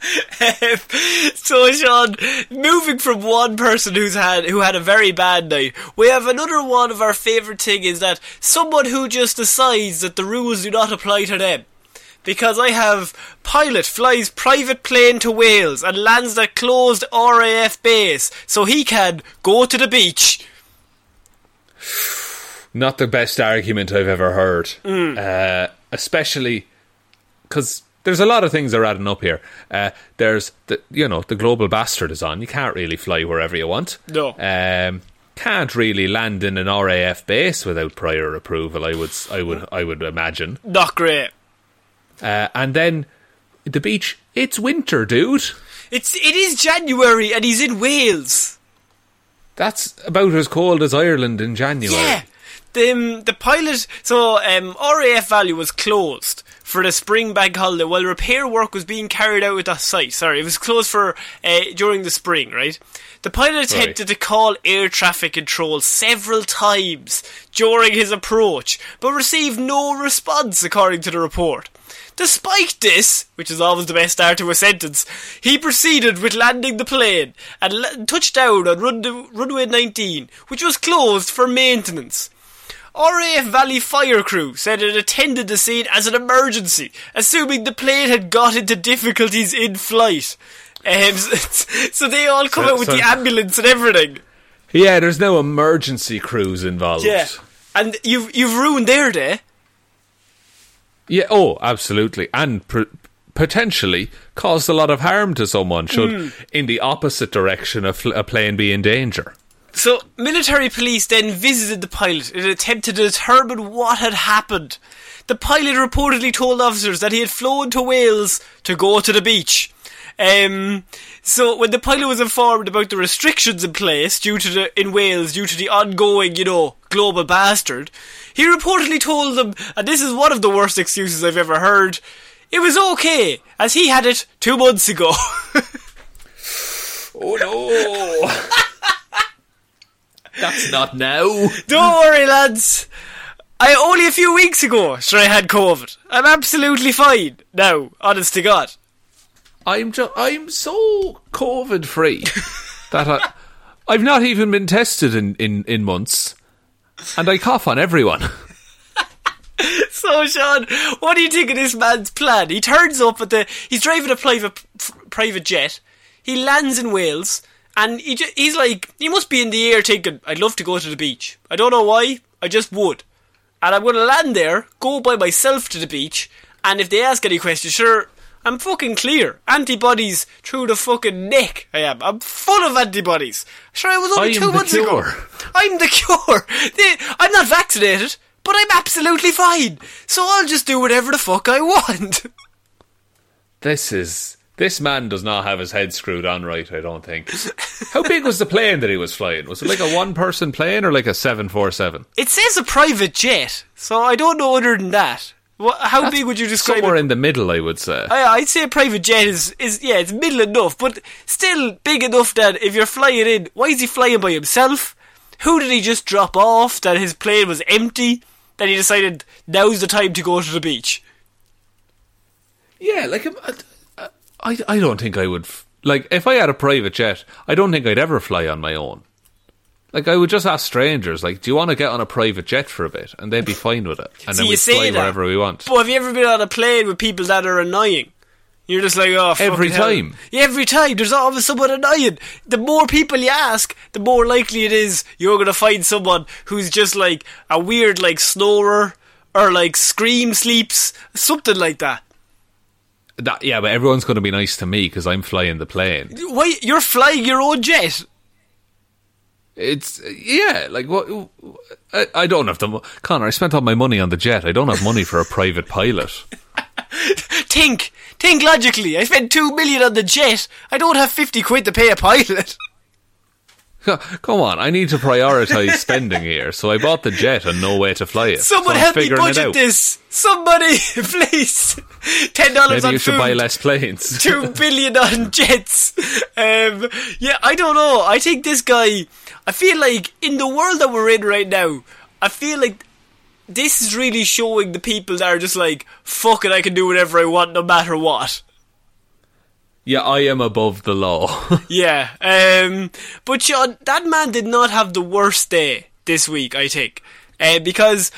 S5: (laughs)
S4: so Shaun, moving from one person who's had who had a very bad night, we have another one of our favourite thing is that someone who just decides that the rules do not apply to them. Because I have pilot flies private plane to Wales and lands at closed RAF base, so he can go to the beach.
S5: Not the best argument I've ever heard.
S4: Mm.
S5: Uh, especially because there's a lot of things that are adding up here. Uh, there's the you know the global bastard is on. You can't really fly wherever you want.
S4: No.
S5: Um, can't really land in an RAF base without prior approval. I would I would I would imagine.
S4: Not great.
S5: Uh, and then the beach. It's winter, dude.
S4: It's it is January and he's in Wales.
S5: That's about as cold as Ireland in January.
S4: Yeah. The, um, the pilot, so um, RAF Valley was closed for the spring bank holiday while repair work was being carried out at the site. Sorry, it was closed for uh, during the spring, right? The pilot attempted to call air traffic control several times during his approach, but received no response, according to the report. Despite this, which is always the best start to a sentence, he proceeded with landing the plane and touched down on run- runway 19, which was closed for maintenance. RAF Valley Fire Crew said it attended the scene as an emergency, assuming the plane had got into difficulties in flight. Um, (laughs) so they all come
S5: So-
S4: out with
S5: so-
S4: the ambulance and everything.
S5: Yeah, there's no emergency crews involved.
S4: Yeah. And you've you've ruined their day.
S5: Yeah, oh, absolutely. And pr- potentially caused a lot of harm to someone should,
S4: Hmm.
S5: in the opposite direction, a, fl- a plane be in danger.
S4: So, military police then visited the pilot in an attempt to determine what had happened. The pilot reportedly told officers that he had flown to Wales to go to the beach. Um, so when the pilot was informed about the restrictions in place due to the in Wales due to the ongoing, you know, global bastard, he reportedly told them, and this is one of the worst excuses I've ever heard, it was okay, as he had it two months ago. (laughs)
S5: Oh no! (laughs) That's not now.
S4: Don't worry, lads. I only a few weeks ago, sure I had COVID. I'm absolutely fine now, honest to God.
S5: I'm ju- I'm so COVID free (laughs) that I, I've not even been tested in, in, in months, and I cough on everyone. (laughs)
S4: So, Shaun, what do you think of this man's plan? He turns up at the. He's driving a private private jet. He lands in Wales, and he ju- he's like, he must be in the air thinking, "I'd love to go to the beach. I don't know why. I just would." And I'm going to land there, go by myself to the beach, and if they ask any questions, sure, I'm fucking clear. Antibodies through the fucking neck. I am. I'm full of antibodies. Sure, I was only
S5: I
S4: two
S5: the
S4: months ago.
S5: cure.
S4: I'm the cure. (laughs) They- I'm not vaccinated, but I'm absolutely fine. So I'll just do whatever the fuck I want. (laughs)
S5: This is this man does not have his head screwed on right. I don't think. How big was the plane that he was flying? Was it like a one-person plane or like a seven four seven?
S4: It says a private jet, so I don't know other than that. What, how big would you describe
S5: Somewhere
S4: it?
S5: in the middle, I would say.
S4: I, I'd say a private jet is, is yeah, it's middle enough, but still big enough that if you're flying in, why is he flying by himself? Who did he just drop off? That his plane was empty. That he decided now's the time to go to the beach.
S5: Yeah, like um, I, I, don't think I would. f- Like, if I had a private jet, I don't think I'd ever fly on my own. Like, I would just ask strangers, like, "Do you want to get on a private jet for a bit?" And they'd be fine with it, and
S4: See,
S5: then we'd fly
S4: that,
S5: wherever we want.
S4: But have you ever been on a plane with people that are annoying? You're just like, oh,
S5: Every
S4: hell.
S5: time.
S4: Yeah, every time. There's always someone annoying. The more people you ask, the more likely it is you're going to find someone who's just like a weird, like, snorer or like scream sleeps, something like that.
S5: That, yeah, but everyone's going to be nice to me because I'm flying the plane.
S4: Why? You're flying your own jet.
S5: It's yeah, like what? I, I don't have the mo- Connor. I spent all my money on the jet. I don't have money for a (laughs) private pilot.
S4: Think. Think logically. I spent two million on the jet. I don't have 50 quid to pay a pilot.
S5: Co- Come on, I need to prioritize spending here. So I bought the jet and no way to fly it.
S4: Someone
S5: so
S4: help me budget this. Somebody, (laughs) please. Ten dollars on
S5: you should
S4: food.
S5: buy less planes. (laughs)
S4: Two billion on jets. Um, yeah, I don't know. I think this guy. I feel like in the world that we're in right now, I feel like this is really showing the people that are just like, fuck it, I can do whatever I want no matter what.
S5: Yeah, I am above the law. (laughs)
S4: Yeah. Um, but that man did not have the worst day this week, I think. Uh, because,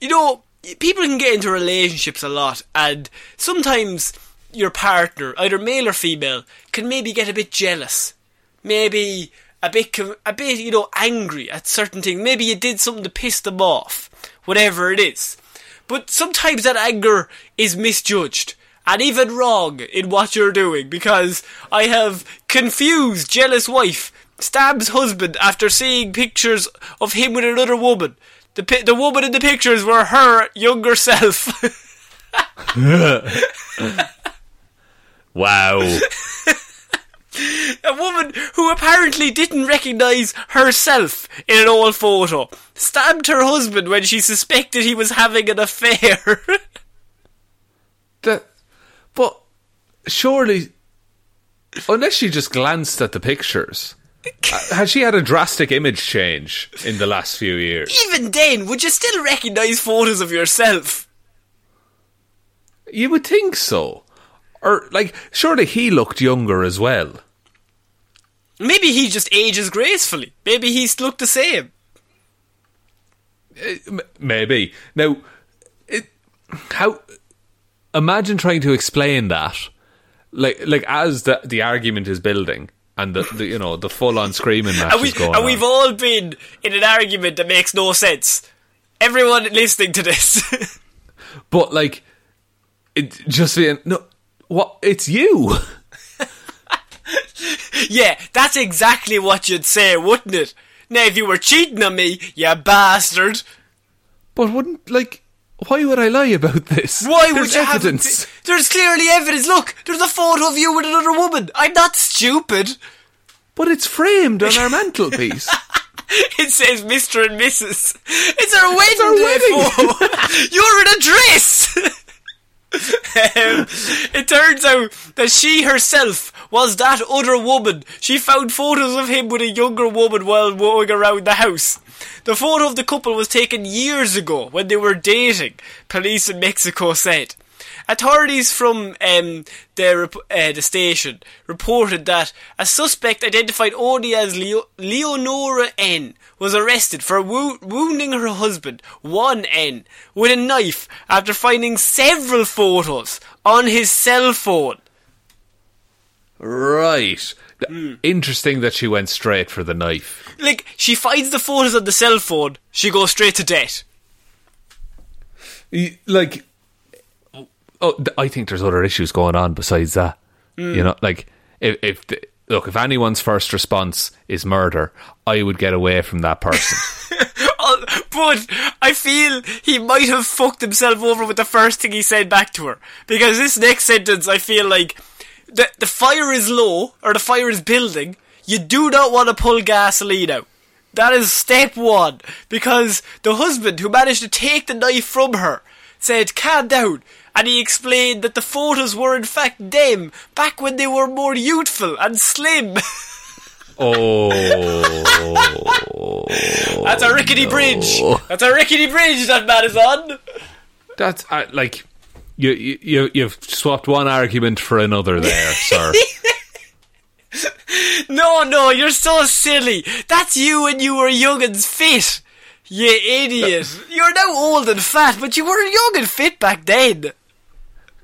S4: you know, people can get into relationships a lot, and sometimes your partner, either male or female, can maybe get a bit jealous. Maybe a bit, a bit, you know, angry at certain things. Maybe you did something to piss them off. Whatever it is. But sometimes that anger is misjudged and even wrong in what you're doing because I have confused jealous wife stabs husband after seeing pictures of him with another woman. The pi- the woman in the pictures were her younger self. (laughs)
S5: wow. (laughs)
S4: a woman who apparently didn't recognise herself in an old photo stabbed her husband when she suspected he was having an affair. (laughs)
S5: That, but surely, unless she just glanced at the pictures, uh, has she had a drastic image change in the last few years?
S4: Even then, would you still recognise photos of yourself?
S5: You would think so. Or, like, surely he looked younger as well.
S4: Maybe he just ages gracefully. Maybe he's looked the same.
S5: Maybe. Now, it, how. Imagine trying to explain that. Like, like as the, the argument is building. And the, the you know the full on screaming match
S4: And, we,
S5: is going
S4: and we've
S5: on.
S4: all been in an argument that makes no sense. Everyone listening to this. (laughs)
S5: But like, it just being no, what? It's you. (laughs)
S4: yeah, that's exactly what you'd say, wouldn't it? Now, if you were cheating on me, you bastard,
S5: But wouldn't like? Why would I lie about this?
S4: why would
S5: There's
S4: you
S5: evidence?
S4: have... There's clearly evidence. Look, there's a photo of you with another woman. I'm not stupid.
S5: But it's framed on our mantelpiece. (laughs)
S4: It says Mr. and Mrs. It's our wedding day (laughs) photo. You're in a dress. (laughs) um, it turns out that she herself was that other woman. She found photos of him with a younger woman while going around the house. The photo of the couple was taken years ago when they were dating, police in Mexico said. Authorities from um, the, uh, the station reported that a suspect identified only as Leo- Leonora N was arrested for wo- wounding her husband, 1N, with a knife after finding several photos on his cell phone.
S5: Right. Interesting that she went straight for the knife.
S4: Like, she finds the photos on the cell phone, she goes straight to death.
S5: Y- Like, oh, I think there's other issues going on besides that. You know, like if, if the, look, if anyone's first response is murder, I would get away from that person.
S4: Uh, (laughs) but I feel he might have fucked himself over with the first thing he said back to her. Because this next sentence, I feel like the, the fire is low, or the fire is building. You do not want to pull gasoline out. That is step one. Because the husband who managed to take the knife from her said, calm down. And he explained that the photos were in fact them, back when they were more youthful and slim. (laughs)
S5: oh,
S4: That's a rickety bridge. That's a rickety bridge that man is on.
S5: that's uh, like you, you you you've swapped one argument for another there, (laughs) sir.
S4: No, no, you're so silly. That's you when you were young and fit. You idiot. (laughs) You're now old and fat, but you were young and fit back then.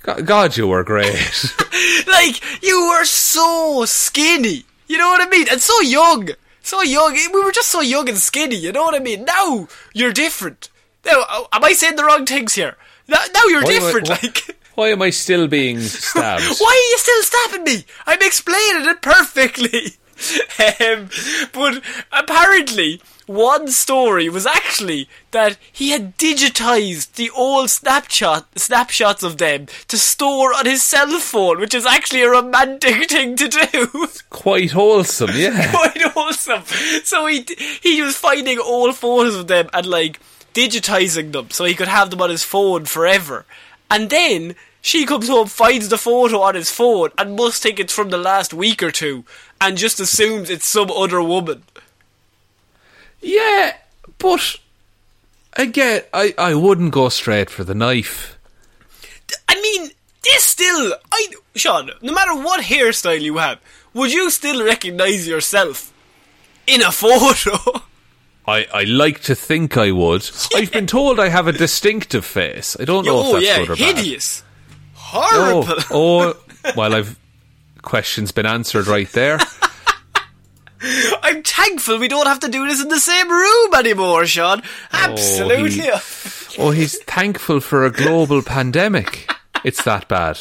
S5: God, you were great. (laughs)
S4: Like, you were so skinny. You know what I mean? And so young. So young. We were just so young and skinny, you know what I mean? Now, you're different. Now, am I saying the wrong things here? Now, now you're
S5: Why I-
S4: different,
S5: why-
S4: like...
S5: Why am I still being stabbed? (laughs)
S4: Why are you still stabbing me? I'm explaining it perfectly. (laughs) um, but apparently, one story was actually that he had digitized the old snapshot snapshots of them to store on his cell phone, which is actually a romantic (laughs) thing to do.
S5: Quite wholesome, yeah.
S4: Quite awesome. So he he was finding old photos of them and like digitizing them so he could have them on his phone forever. And then she comes home, finds the photo on his phone, and must think it's from the last week or two, and just assumes it's some other woman.
S5: Yeah, but again, I, I wouldn't go straight for the knife.
S4: I mean, this still, I Shaun. No matter what hairstyle you have, would you still recognize yourself in a (laughs) photo?
S5: I, I like to think I would. (laughs) I've been told I have a distinctive face. I don't know
S4: oh
S5: if that's
S4: yeah,
S5: good or bad.
S4: hideous, horrible.
S5: Oh, oh, well, I've questions been answered right there. (laughs)
S4: I'm thankful we don't have to do this in the same room anymore, Shaun. Oh, Absolutely.
S5: he- Oh, he's thankful for a global pandemic. It's that bad.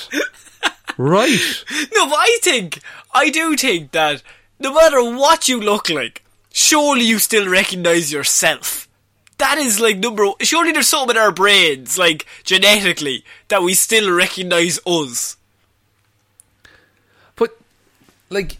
S5: Right.
S4: No, but I think, I do think that no matter what you look like, surely you still recognise yourself. That is like number. One. Surely there's something in our brains, like genetically, that we still recognise us.
S5: But like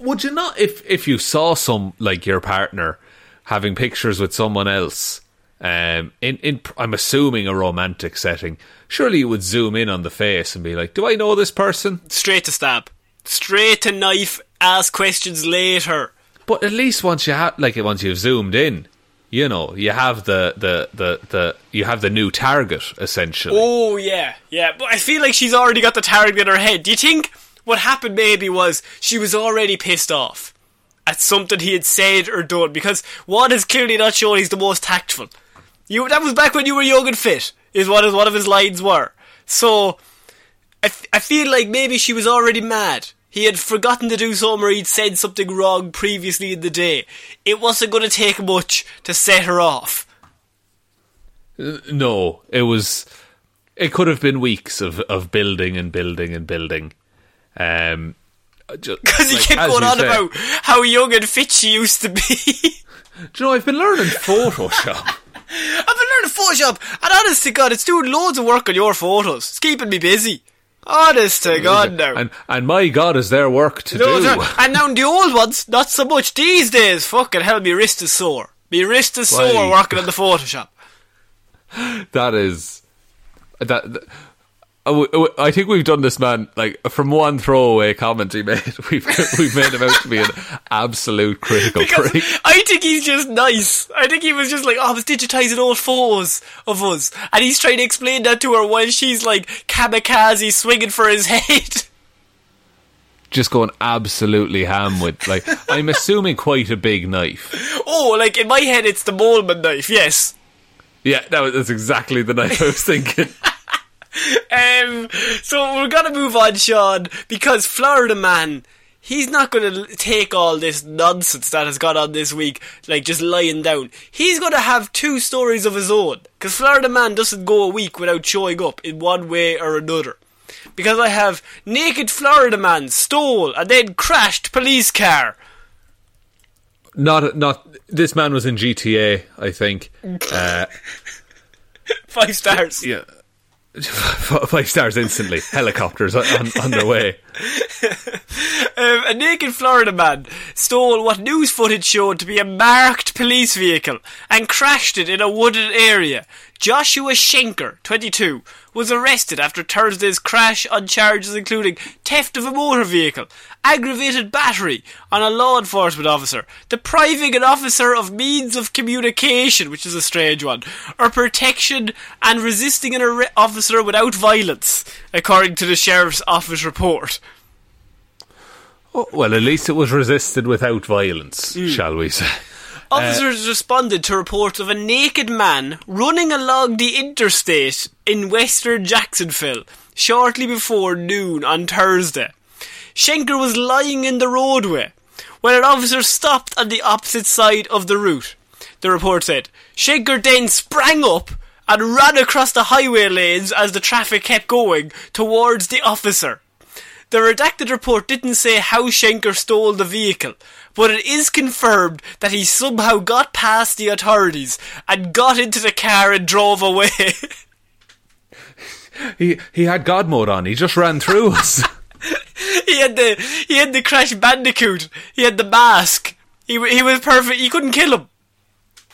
S5: would you not if if you saw some like your partner having pictures with someone else um in in I'm assuming a romantic setting surely you would zoom in on the face and be like do I know this person
S4: Straight to stab, straight to knife. Ask questions later.
S5: But at least once you have like once you've zoomed in you know you have the the the, the you have the new target essentially
S4: Oh yeah, yeah. But I feel like she's already got the target in her head. Do you think what happened maybe was she was already pissed off at something he had said or done? Because one is clearly not sure he's the most tactful. You that was back when you were young and fit. Is what his, one of his lines were. So I, f- I feel like maybe she was already mad. He had forgotten to do something or he'd said something wrong previously in the day. It wasn't going to take much to set her off.
S5: no it was it could have been weeks of of building and building and building um
S4: Because he kept going on
S5: say-
S4: about how young and fit she used to be. (laughs)
S5: Do you know, I've been learning Photoshop.
S4: I've been learning Photoshop, and honest to God, it's doing loads of work on your photos. It's keeping me busy. Honest to God, now.
S5: And and my God, is there work to
S4: No,
S5: do?
S4: no, And now the old ones, not so much these days. Fucking hell, my wrist is sore. My wrist is
S5: Why?
S4: sore working on the Photoshop. (laughs)
S5: that is that. that- Uh, I w- I think we've done this man like from one throwaway comment he made. (laughs) We've we've made him out to be an absolute critical
S4: Because
S5: prick.
S4: I think he's just nice. I think he was just like, oh, I was digitising all photos of us. And he's trying to explain that to her while she's like kamikaze swinging for his (laughs) head.
S5: Just going absolutely ham with like I'm assuming quite a big knife.
S4: Oh, like in my head, it's the Molman knife, yes.
S5: Yeah, that was, that's exactly the knife I was thinking. (laughs) (laughs)
S4: Um, so we're gonna move on, Shaun, because Florida man, he's not gonna take all this nonsense that has gone on this week, like just lying down. He's gonna have two stories of his own, because Florida man doesn't go a week without showing up in one way or another. Because I have naked Florida man stole and then crashed police car.
S5: not not this man was in GTA, I think. (laughs) Uh,
S4: Five stars.
S5: yeah. (laughs) Five stars instantly. Helicopters on, on, their way.
S4: Um, a naked Florida man stole what news footage showed to be a marked police vehicle and crashed it in a wooded area. Joshua Schenker, 22, was arrested after Thursday's crash on charges including theft of a motor vehicle, aggravated battery on a law enforcement officer, depriving an officer of means of communication, which is a strange one, or protection and resisting an arre- officer without violence, according to the sheriff's office report.
S5: Oh, well, at least it was resisted without violence, hmm. shall we say? (laughs)
S4: Officers responded to reports of a naked man running along the interstate in western Jacksonville shortly before noon on Thursday. Schenker was lying in the roadway when an officer stopped on the opposite side of the route. The report said Schenker then sprang up and ran across the highway lanes as the traffic kept going towards the officer. The redacted report didn't say how Schenker stole the vehicle, but it is confirmed that he somehow got past the authorities and got into the car and drove away. (laughs)
S5: He he had God mode on. He just ran through us. (laughs) (laughs)
S4: he had the he had the Crash Bandicoot. He had the mask. He he was perfect. You couldn't kill him.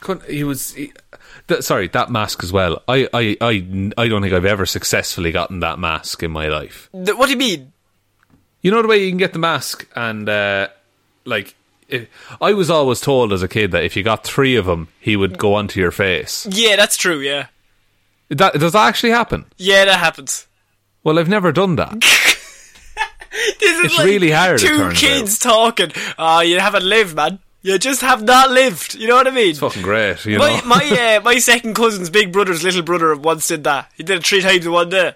S5: Couldn't- he was. He, th- sorry, that mask as well. I, I, I, I don't think I've ever successfully gotten that mask in my life.
S4: What do you mean?
S5: You know the way you can get the mask, and uh, like, I was always told as a kid that if you got three of them, he would go onto your face.
S4: Yeah, that's true. Yeah,
S5: That does that actually happen?
S4: yeah, that happens.
S5: Well, I've never done that. (laughs)
S4: This is
S5: It's
S4: like
S5: really hard,
S4: Two kids talking. Ah, you haven't lived, man. You just have not lived. You know what I mean?
S5: It's fucking great, you
S4: my
S5: know.
S4: my (laughs) uh, my second cousin's big brother's little brother once did that. He did it three times in one day.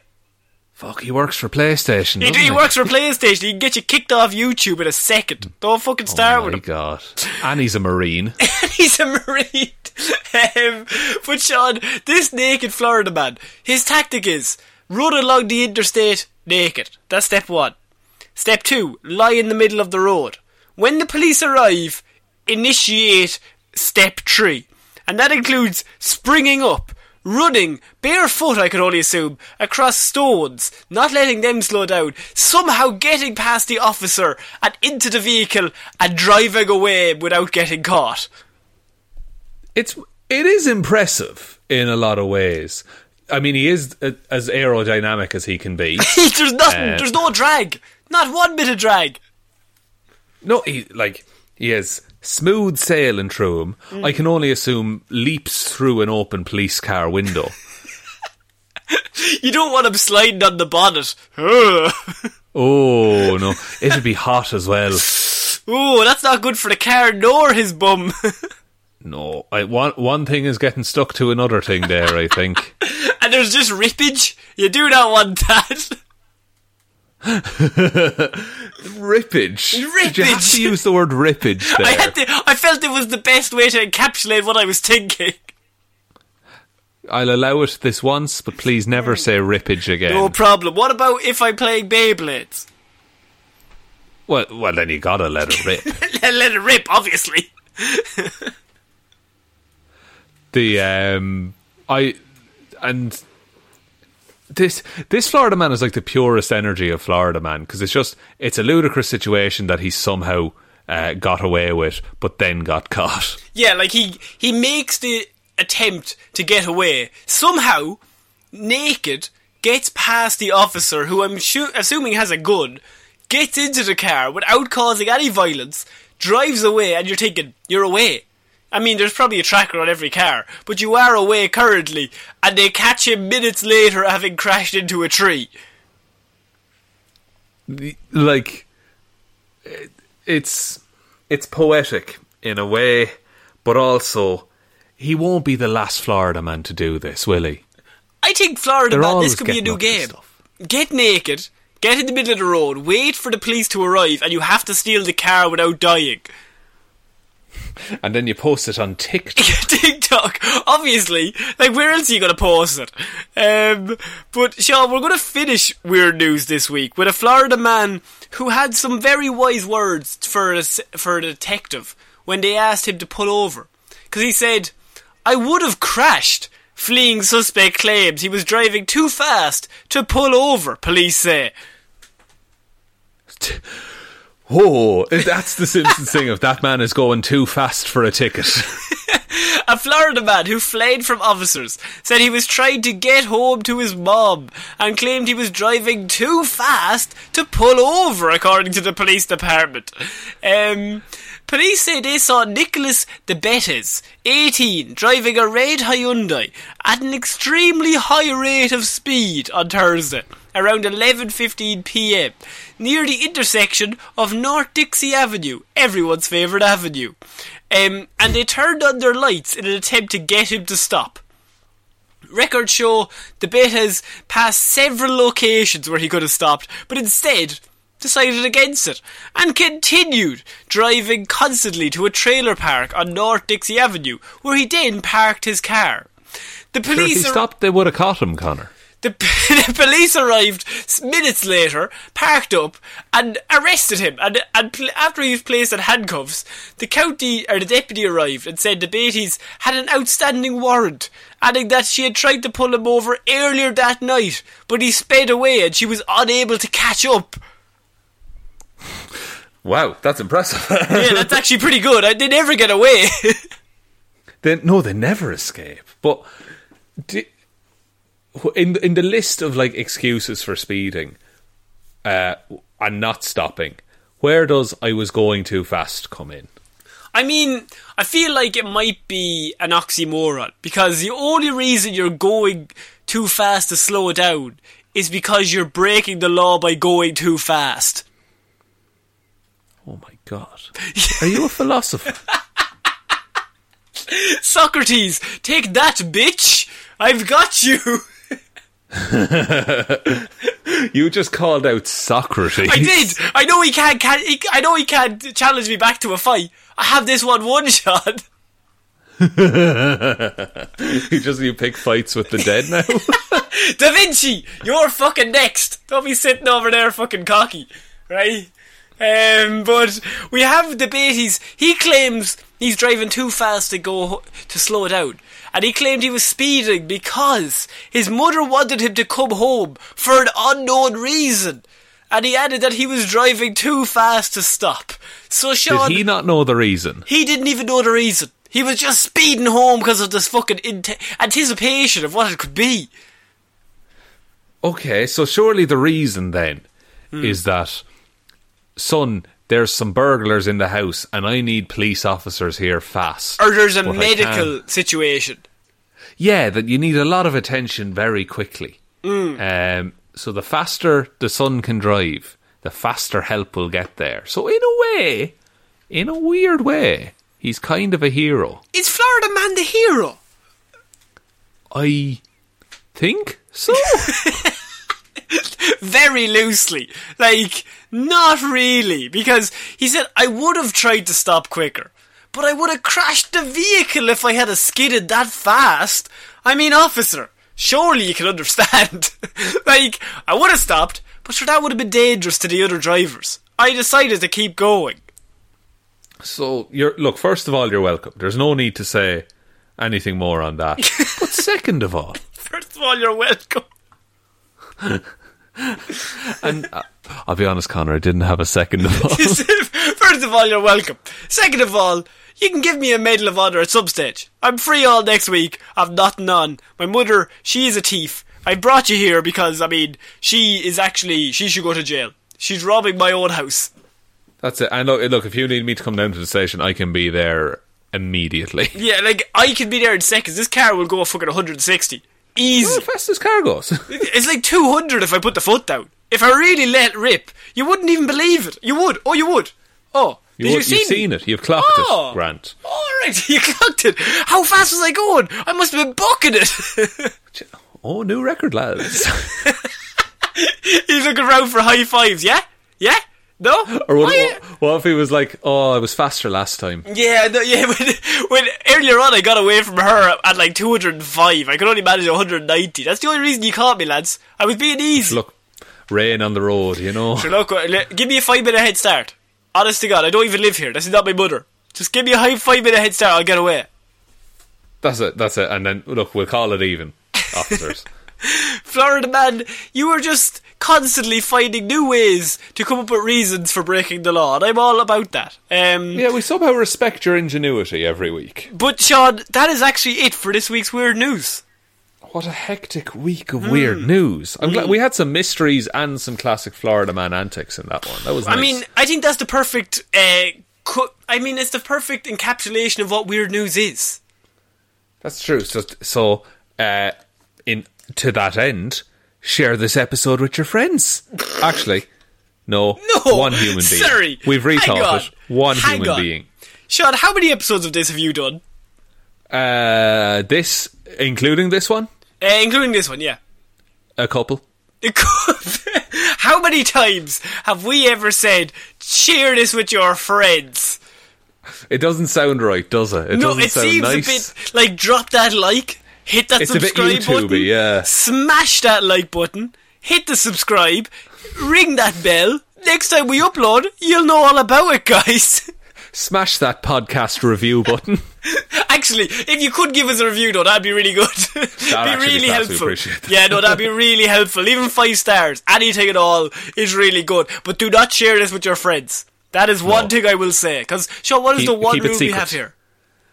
S5: Fuck, he works for PlayStation.
S4: He, he works for PlayStation. He can get you kicked off YouTube in a second. Don't fucking start
S5: Oh
S4: with
S5: my
S4: him.
S5: god! (laughs) And he's a marine. (laughs)
S4: He's a marine. um, but Shaun, this naked Florida man, his tactic is run along the interstate naked. That's step one. Step two, lie in the middle of the road. When the police arrive, initiate step three. And that includes springing up, running, barefoot I could only assume, across stones, not letting them slow down, somehow getting past the officer and into the vehicle and driving away without getting caught.
S5: it's it is impressive in a lot of ways. I mean, he is as aerodynamic as he can be. (laughs)
S4: there's nothing,
S5: Uh,
S4: there's no drag. Not one bit of drag.
S5: no, he like he has smooth sailing through him.
S4: Mm.
S5: I can only assume leaps through an open police car window. (laughs)
S4: You don't want him sliding on the bonnet. (laughs)
S5: Oh no, it'd be hot as well.
S4: Oh, that's not good for the car nor his bum. (laughs)
S5: No, I, one one thing is getting stuck to another thing there. I think.
S4: and there's just rippage. You do not want that. (laughs)
S5: Rippage. Did you have to use the word rippage (laughs) there?
S4: I had to, I felt it was the best way to encapsulate what I was thinking.
S5: I'll allow it this once, but please never say rippage again.
S4: No problem. What about if I'm playing Beyblades?
S5: well, well, then you gotta let it rip. (laughs)
S4: Let it rip, obviously.
S5: the um, I and this this Florida man is like the purest energy of Florida man because it's just it's a ludicrous situation that he somehow uh, got away with, but then got caught. (laughs)
S4: Yeah, like he he makes the attempt to get away somehow, naked, gets past the officer who I'm shu- assuming has a gun, gets into the car without causing any violence, drives away, and you're thinking you're away. I mean, there's probably a tracker on every car, but you are away currently, and they catch him minutes later having crashed into a tree.
S5: Like it's it's poetic in a way, but also he won't be the last Florida man to do this, will he?
S4: I think Florida
S5: They're
S4: man, this could be a new game. Get naked, get in the middle of the road, wait for the police to arrive, and you have to steal the car without dying. (laughs)
S5: And then you post it on TikTok. (laughs)
S4: TikTok, obviously. Like, where else are you going to post it? Um, but, Shaun, we're going to finish weird news this week with a Florida man who had some very wise words for a, for a detective when they asked him to pull over. Because he said, I would have crashed, fleeing suspect claims he was driving too fast to pull over, police say. (laughs)
S5: Oh, that's the Simpsons thing of that man is going too fast for a ticket.
S4: A Florida man who fled from officers said he was trying to get home to his mom and claimed he was driving too fast to pull over, according to the police department. Um, police say they saw Nicholas de Bettes, 18, driving a red Hyundai at an extremely high rate of speed on Thursday around 11:15 p.m. near the intersection of North Dixie Avenue, everyone's favourite avenue. Um, and they turned on their lights in an attempt to get him to stop. Records show the Betas passed several locations where he could have stopped, but instead decided against it and continued driving constantly to a trailer park on North Dixie Avenue, where he then parked his car. The
S5: Sure, if
S4: police
S5: he
S4: ar-
S5: stopped, they would have caught him, Connor.
S4: The, (laughs) the police arrived minutes later, parked up, and arrested him. And, and pl- after he was placed in handcuffs, the county or the deputy arrived and said the Beatties had an outstanding warrant, adding that she had tried to pull him over earlier that night, but he sped away and she was unable to catch up.
S5: Wow, that's impressive. (laughs)
S4: Yeah, that's actually pretty good. I, they never get away. (laughs)
S5: They, no, they never escape. But di- in in the list of like excuses for speeding uh, and not stopping, where does "I was going too fast" come in?
S4: I mean, I feel like it might be an oxymoron because the only reason you're going too fast to slow it down is because you're breaking the law by going too fast.
S5: Oh my god, (laughs) are you a philosopher?
S4: Socrates, take that, bitch! I've got you! (laughs) (laughs)
S5: you just called out Socrates.
S4: I did! I know he can't, can he, I know he can't challenge me back to a fight. I have this one one shot. (laughs)
S5: you just you pick fights with the dead now. (laughs)
S4: Da Vinci, you're fucking next. Don't be sitting over there fucking cocky, right? Um, but we have the Beatties. He claims he's driving too fast to go to slow it down, and he claimed he was speeding because his mother wanted him to come home for an unknown reason. And he added that he was driving too fast to stop. So Shaun,
S5: Did he not know the reason?
S4: he didn't even know the reason. He was just speeding home because of this fucking ante- anticipation of what it could be.
S5: Okay, so surely the reason then
S4: Hmm.
S5: is that, son, there's some burglars in the house, and I need police officers here fast.
S4: Or there's a
S5: But
S4: medical situation.
S5: Yeah, that you need a lot of attention very quickly.
S4: Hmm.
S5: Um, so the faster the son can drive, the faster help will get there. So in a way, in a weird way, he's kind of a hero.
S4: Is Florida Man the hero?
S5: I think so. (laughs)
S4: Very loosely. Like, not really. Because he said, I would have tried to stop quicker. But I would have crashed the vehicle if I had a skidded that fast. I mean, officer, surely you can (laughs) understand. like, I would have stopped, but sure, that would have been dangerous to the other drivers. I decided to keep going.
S5: So you're look. First of all, you're welcome. There's no need to say anything more on that. (laughs) but second of all,
S4: First of all, you're welcome. (laughs)
S5: And uh, I'll be honest, Connor, I didn't have a second of all. (laughs)
S4: First of all, you're welcome. Second of all, you can give me a Medal of Honor at some stage. I'm free all next week. I've nothing on. My mother, she is a thief. I brought you here because, I mean, she is actually, she should go to jail. She's robbing my own house.
S5: That's it. And look, look, if you need me to come down to the station, I can be there immediately. (laughs)
S4: Yeah, like, I can be there in seconds. This car will go fucking 160. Easy.
S5: Well, fast as car goes. (laughs)
S4: It's like 200 if I put the foot down. If I really let rip, you wouldn't even believe it. You would. Oh, you would. Oh,
S5: You
S4: did you
S5: you've
S4: me?
S5: seen it. You've clocked
S4: Oh.
S5: it, Grant.
S4: All right, (laughs) you clocked it. How fast was I going? I must have been bucking it. (laughs)
S5: Oh, new record, lads. (laughs)
S4: He's looking around for high fives. Yeah, yeah. No.
S5: or what, what, what if he was like, oh, I was faster last time?
S4: Yeah, no, yeah. When, when earlier on I got away from her at like 205, I could only manage 190. That's the only reason you caught me, lads. I was being easy.
S5: Look, rain on the road, you know.
S4: Sure, look, give me a five minute head start. Honest to God, I don't even live here. This is not my mother. Just give me a high five minute head start. I'll get away.
S5: That's it, that's it. And then, look, we'll call it even, (laughs) officers.
S4: Florida man, you are just constantly finding new ways to come up with reasons for breaking the law, and I'm all about that. Um,
S5: yeah, we somehow respect your ingenuity every week.
S4: But Shaun, that is actually it for this week's weird news.
S5: What a hectic week
S4: Hmm.
S5: of weird news. I'm glad we had some mysteries and some classic Florida man antics in that one. That was nice.
S4: I mean, I think that's the perfect. Uh, co- I mean, it's the perfect encapsulation of what weird news is.
S5: That's true. So, so uh, in to that end, share this episode with your friends. (laughs) Actually, no,
S4: No,
S5: one human being.
S4: sorry.
S5: We've rethought it. One
S4: Hang
S5: human
S4: on.
S5: being.
S4: Shaun, how many episodes of this have you done?
S5: Uh, this, including this one,
S4: Uh, including this one, yeah.
S5: a couple. (laughs)
S4: how many times have we ever said, share this with your friends?
S5: It doesn't sound right, does it? It
S4: no,
S5: doesn't
S4: it
S5: sound
S4: seems
S5: nice.
S4: a bit like drop that like, hit that
S5: It's
S4: subscribe button,
S5: yeah.
S4: smash that like button, hit the subscribe, ring that bell. Next time we upload, you'll know all about it, guys. (laughs)
S5: Smash that podcast review (laughs) button.
S4: Actually, if you could give us a review, though, that'd be really good. (laughs) be really
S5: be we
S4: helpful. Yeah, no, that'd be really helpful. Even five stars, anything at all, is really good. But do not share this with your friends. That is one
S5: No.
S4: thing I will say. Because, Shaun, what is
S5: Keep-
S4: the one rule we have here?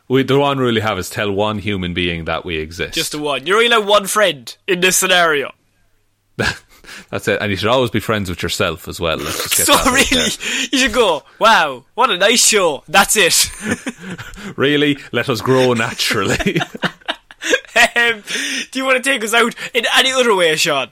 S5: We, the one rule we have is tell one human being that we exist.
S4: Just the one. You're only allowed one friend in this scenario. (laughs)
S5: That's it. And you should always be friends with yourself as well. Let's just get
S4: So really, you should go, wow, what a nice show. That's it. (laughs)
S5: Really, let us grow naturally. (laughs)
S4: um, do you want to take us out in any other way, Shaun?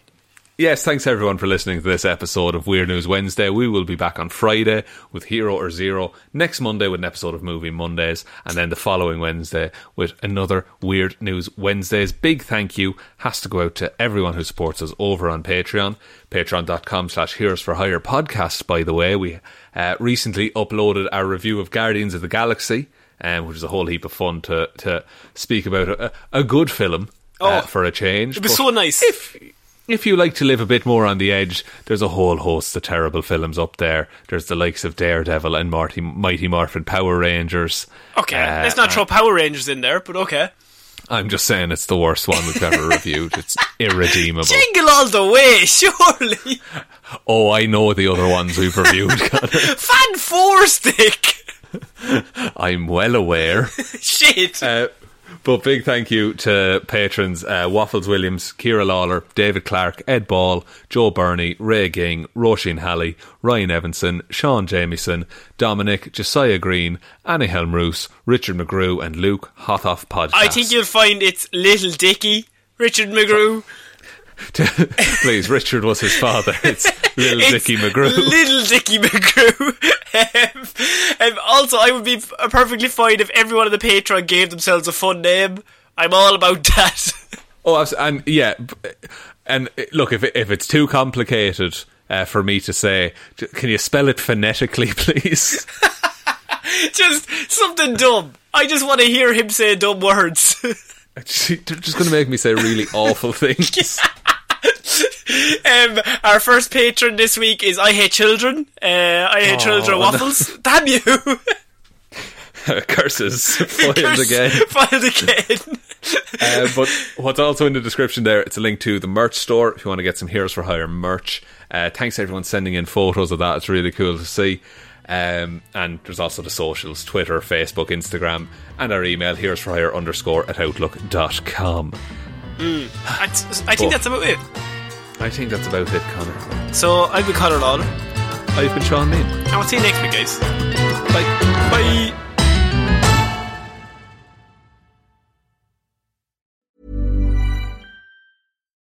S5: Yes, thanks everyone for listening to this episode of Weird News Wednesday. We will be back on Friday with Hero or Zero. Next Monday with an episode of Movie Mondays, and then the following Wednesday with another Weird News Wednesdays. Big thank you has to go out to everyone who supports us over on Patreon. Patreon.com slash Heroes for Hire podcast, by the way. We uh, recently uploaded our review of Guardians of the Galaxy. Um, which is a whole heap of fun to to speak about a, a good film uh,
S4: Oh,
S5: for a change.
S4: It was
S5: But
S4: so nice.
S5: If if you like to live a bit more on the edge, there's a whole host of terrible films up there. There's the likes of Daredevil and Marty, Mighty Morphin Power Rangers.
S4: okay,
S5: Uh,
S4: let's not throw Power Rangers in there, but okay.
S5: I'm just saying it's the worst one we've ever reviewed. It's (laughs) irredeemable.
S4: Jingle all the way, (laughs) surely.
S5: Oh, I know the other ones we've reviewed. (laughs)
S4: Fan four stick.
S5: I'm well aware.
S4: Shit.
S5: Uh, but big thank you to patrons uh, Waffles Williams, Ciara Lawler, David Clarke, Ed Ball, Joe Bernie, Ray Ging, Roisin Hally, Ryan Evanson, Shaun Jamieson, Dominic, Jessiah Green, Annie Hjelmroos, Richard McGrew, and Luke Hothoff Podcast.
S4: I think you'll find it's Little Dicky, Richard McGrew. (laughs)
S5: Please, Richard was his father. (laughs) It's Little
S4: It's
S5: Dickie McGrew.
S4: Little Dicky McGrew. (laughs) um, um, also, I would be perfectly fine if everyone on the Patreon gave themselves a fun name. I'm all about that.
S5: oh, and yeah, and uh, look, if it, if it's too complicated uh, for me to say, can you spell it phonetically, please?
S4: just something dumb. I just want to hear him say dumb words.
S5: They're just going to make me say really awful things. (laughs)
S4: um, our first patron this week is I Hate Children. Uh, I Hate Children
S5: no.
S4: Waffles. (laughs) Damn you!
S5: Curses (laughs) foiled
S4: Curse
S5: again.
S4: Foiled again.
S5: uh, but what's also in the description there, it's a link to the merch store if you want to get some Heroes for Hire merch. Uh, thanks everyone sending in photos of that. It's really cool to see. Um, and there's also the socials Twitter, Facebook, Instagram, and our email Heroes for Hire underscore at outlook.com.
S4: Mm. I, I think that's about it.
S5: I think that's about it, Connor.
S4: So I've been Conor Lawler,
S5: I've been Shaun Meighan.
S4: and we'll see you next week, guys.
S5: Bye.
S4: Bye.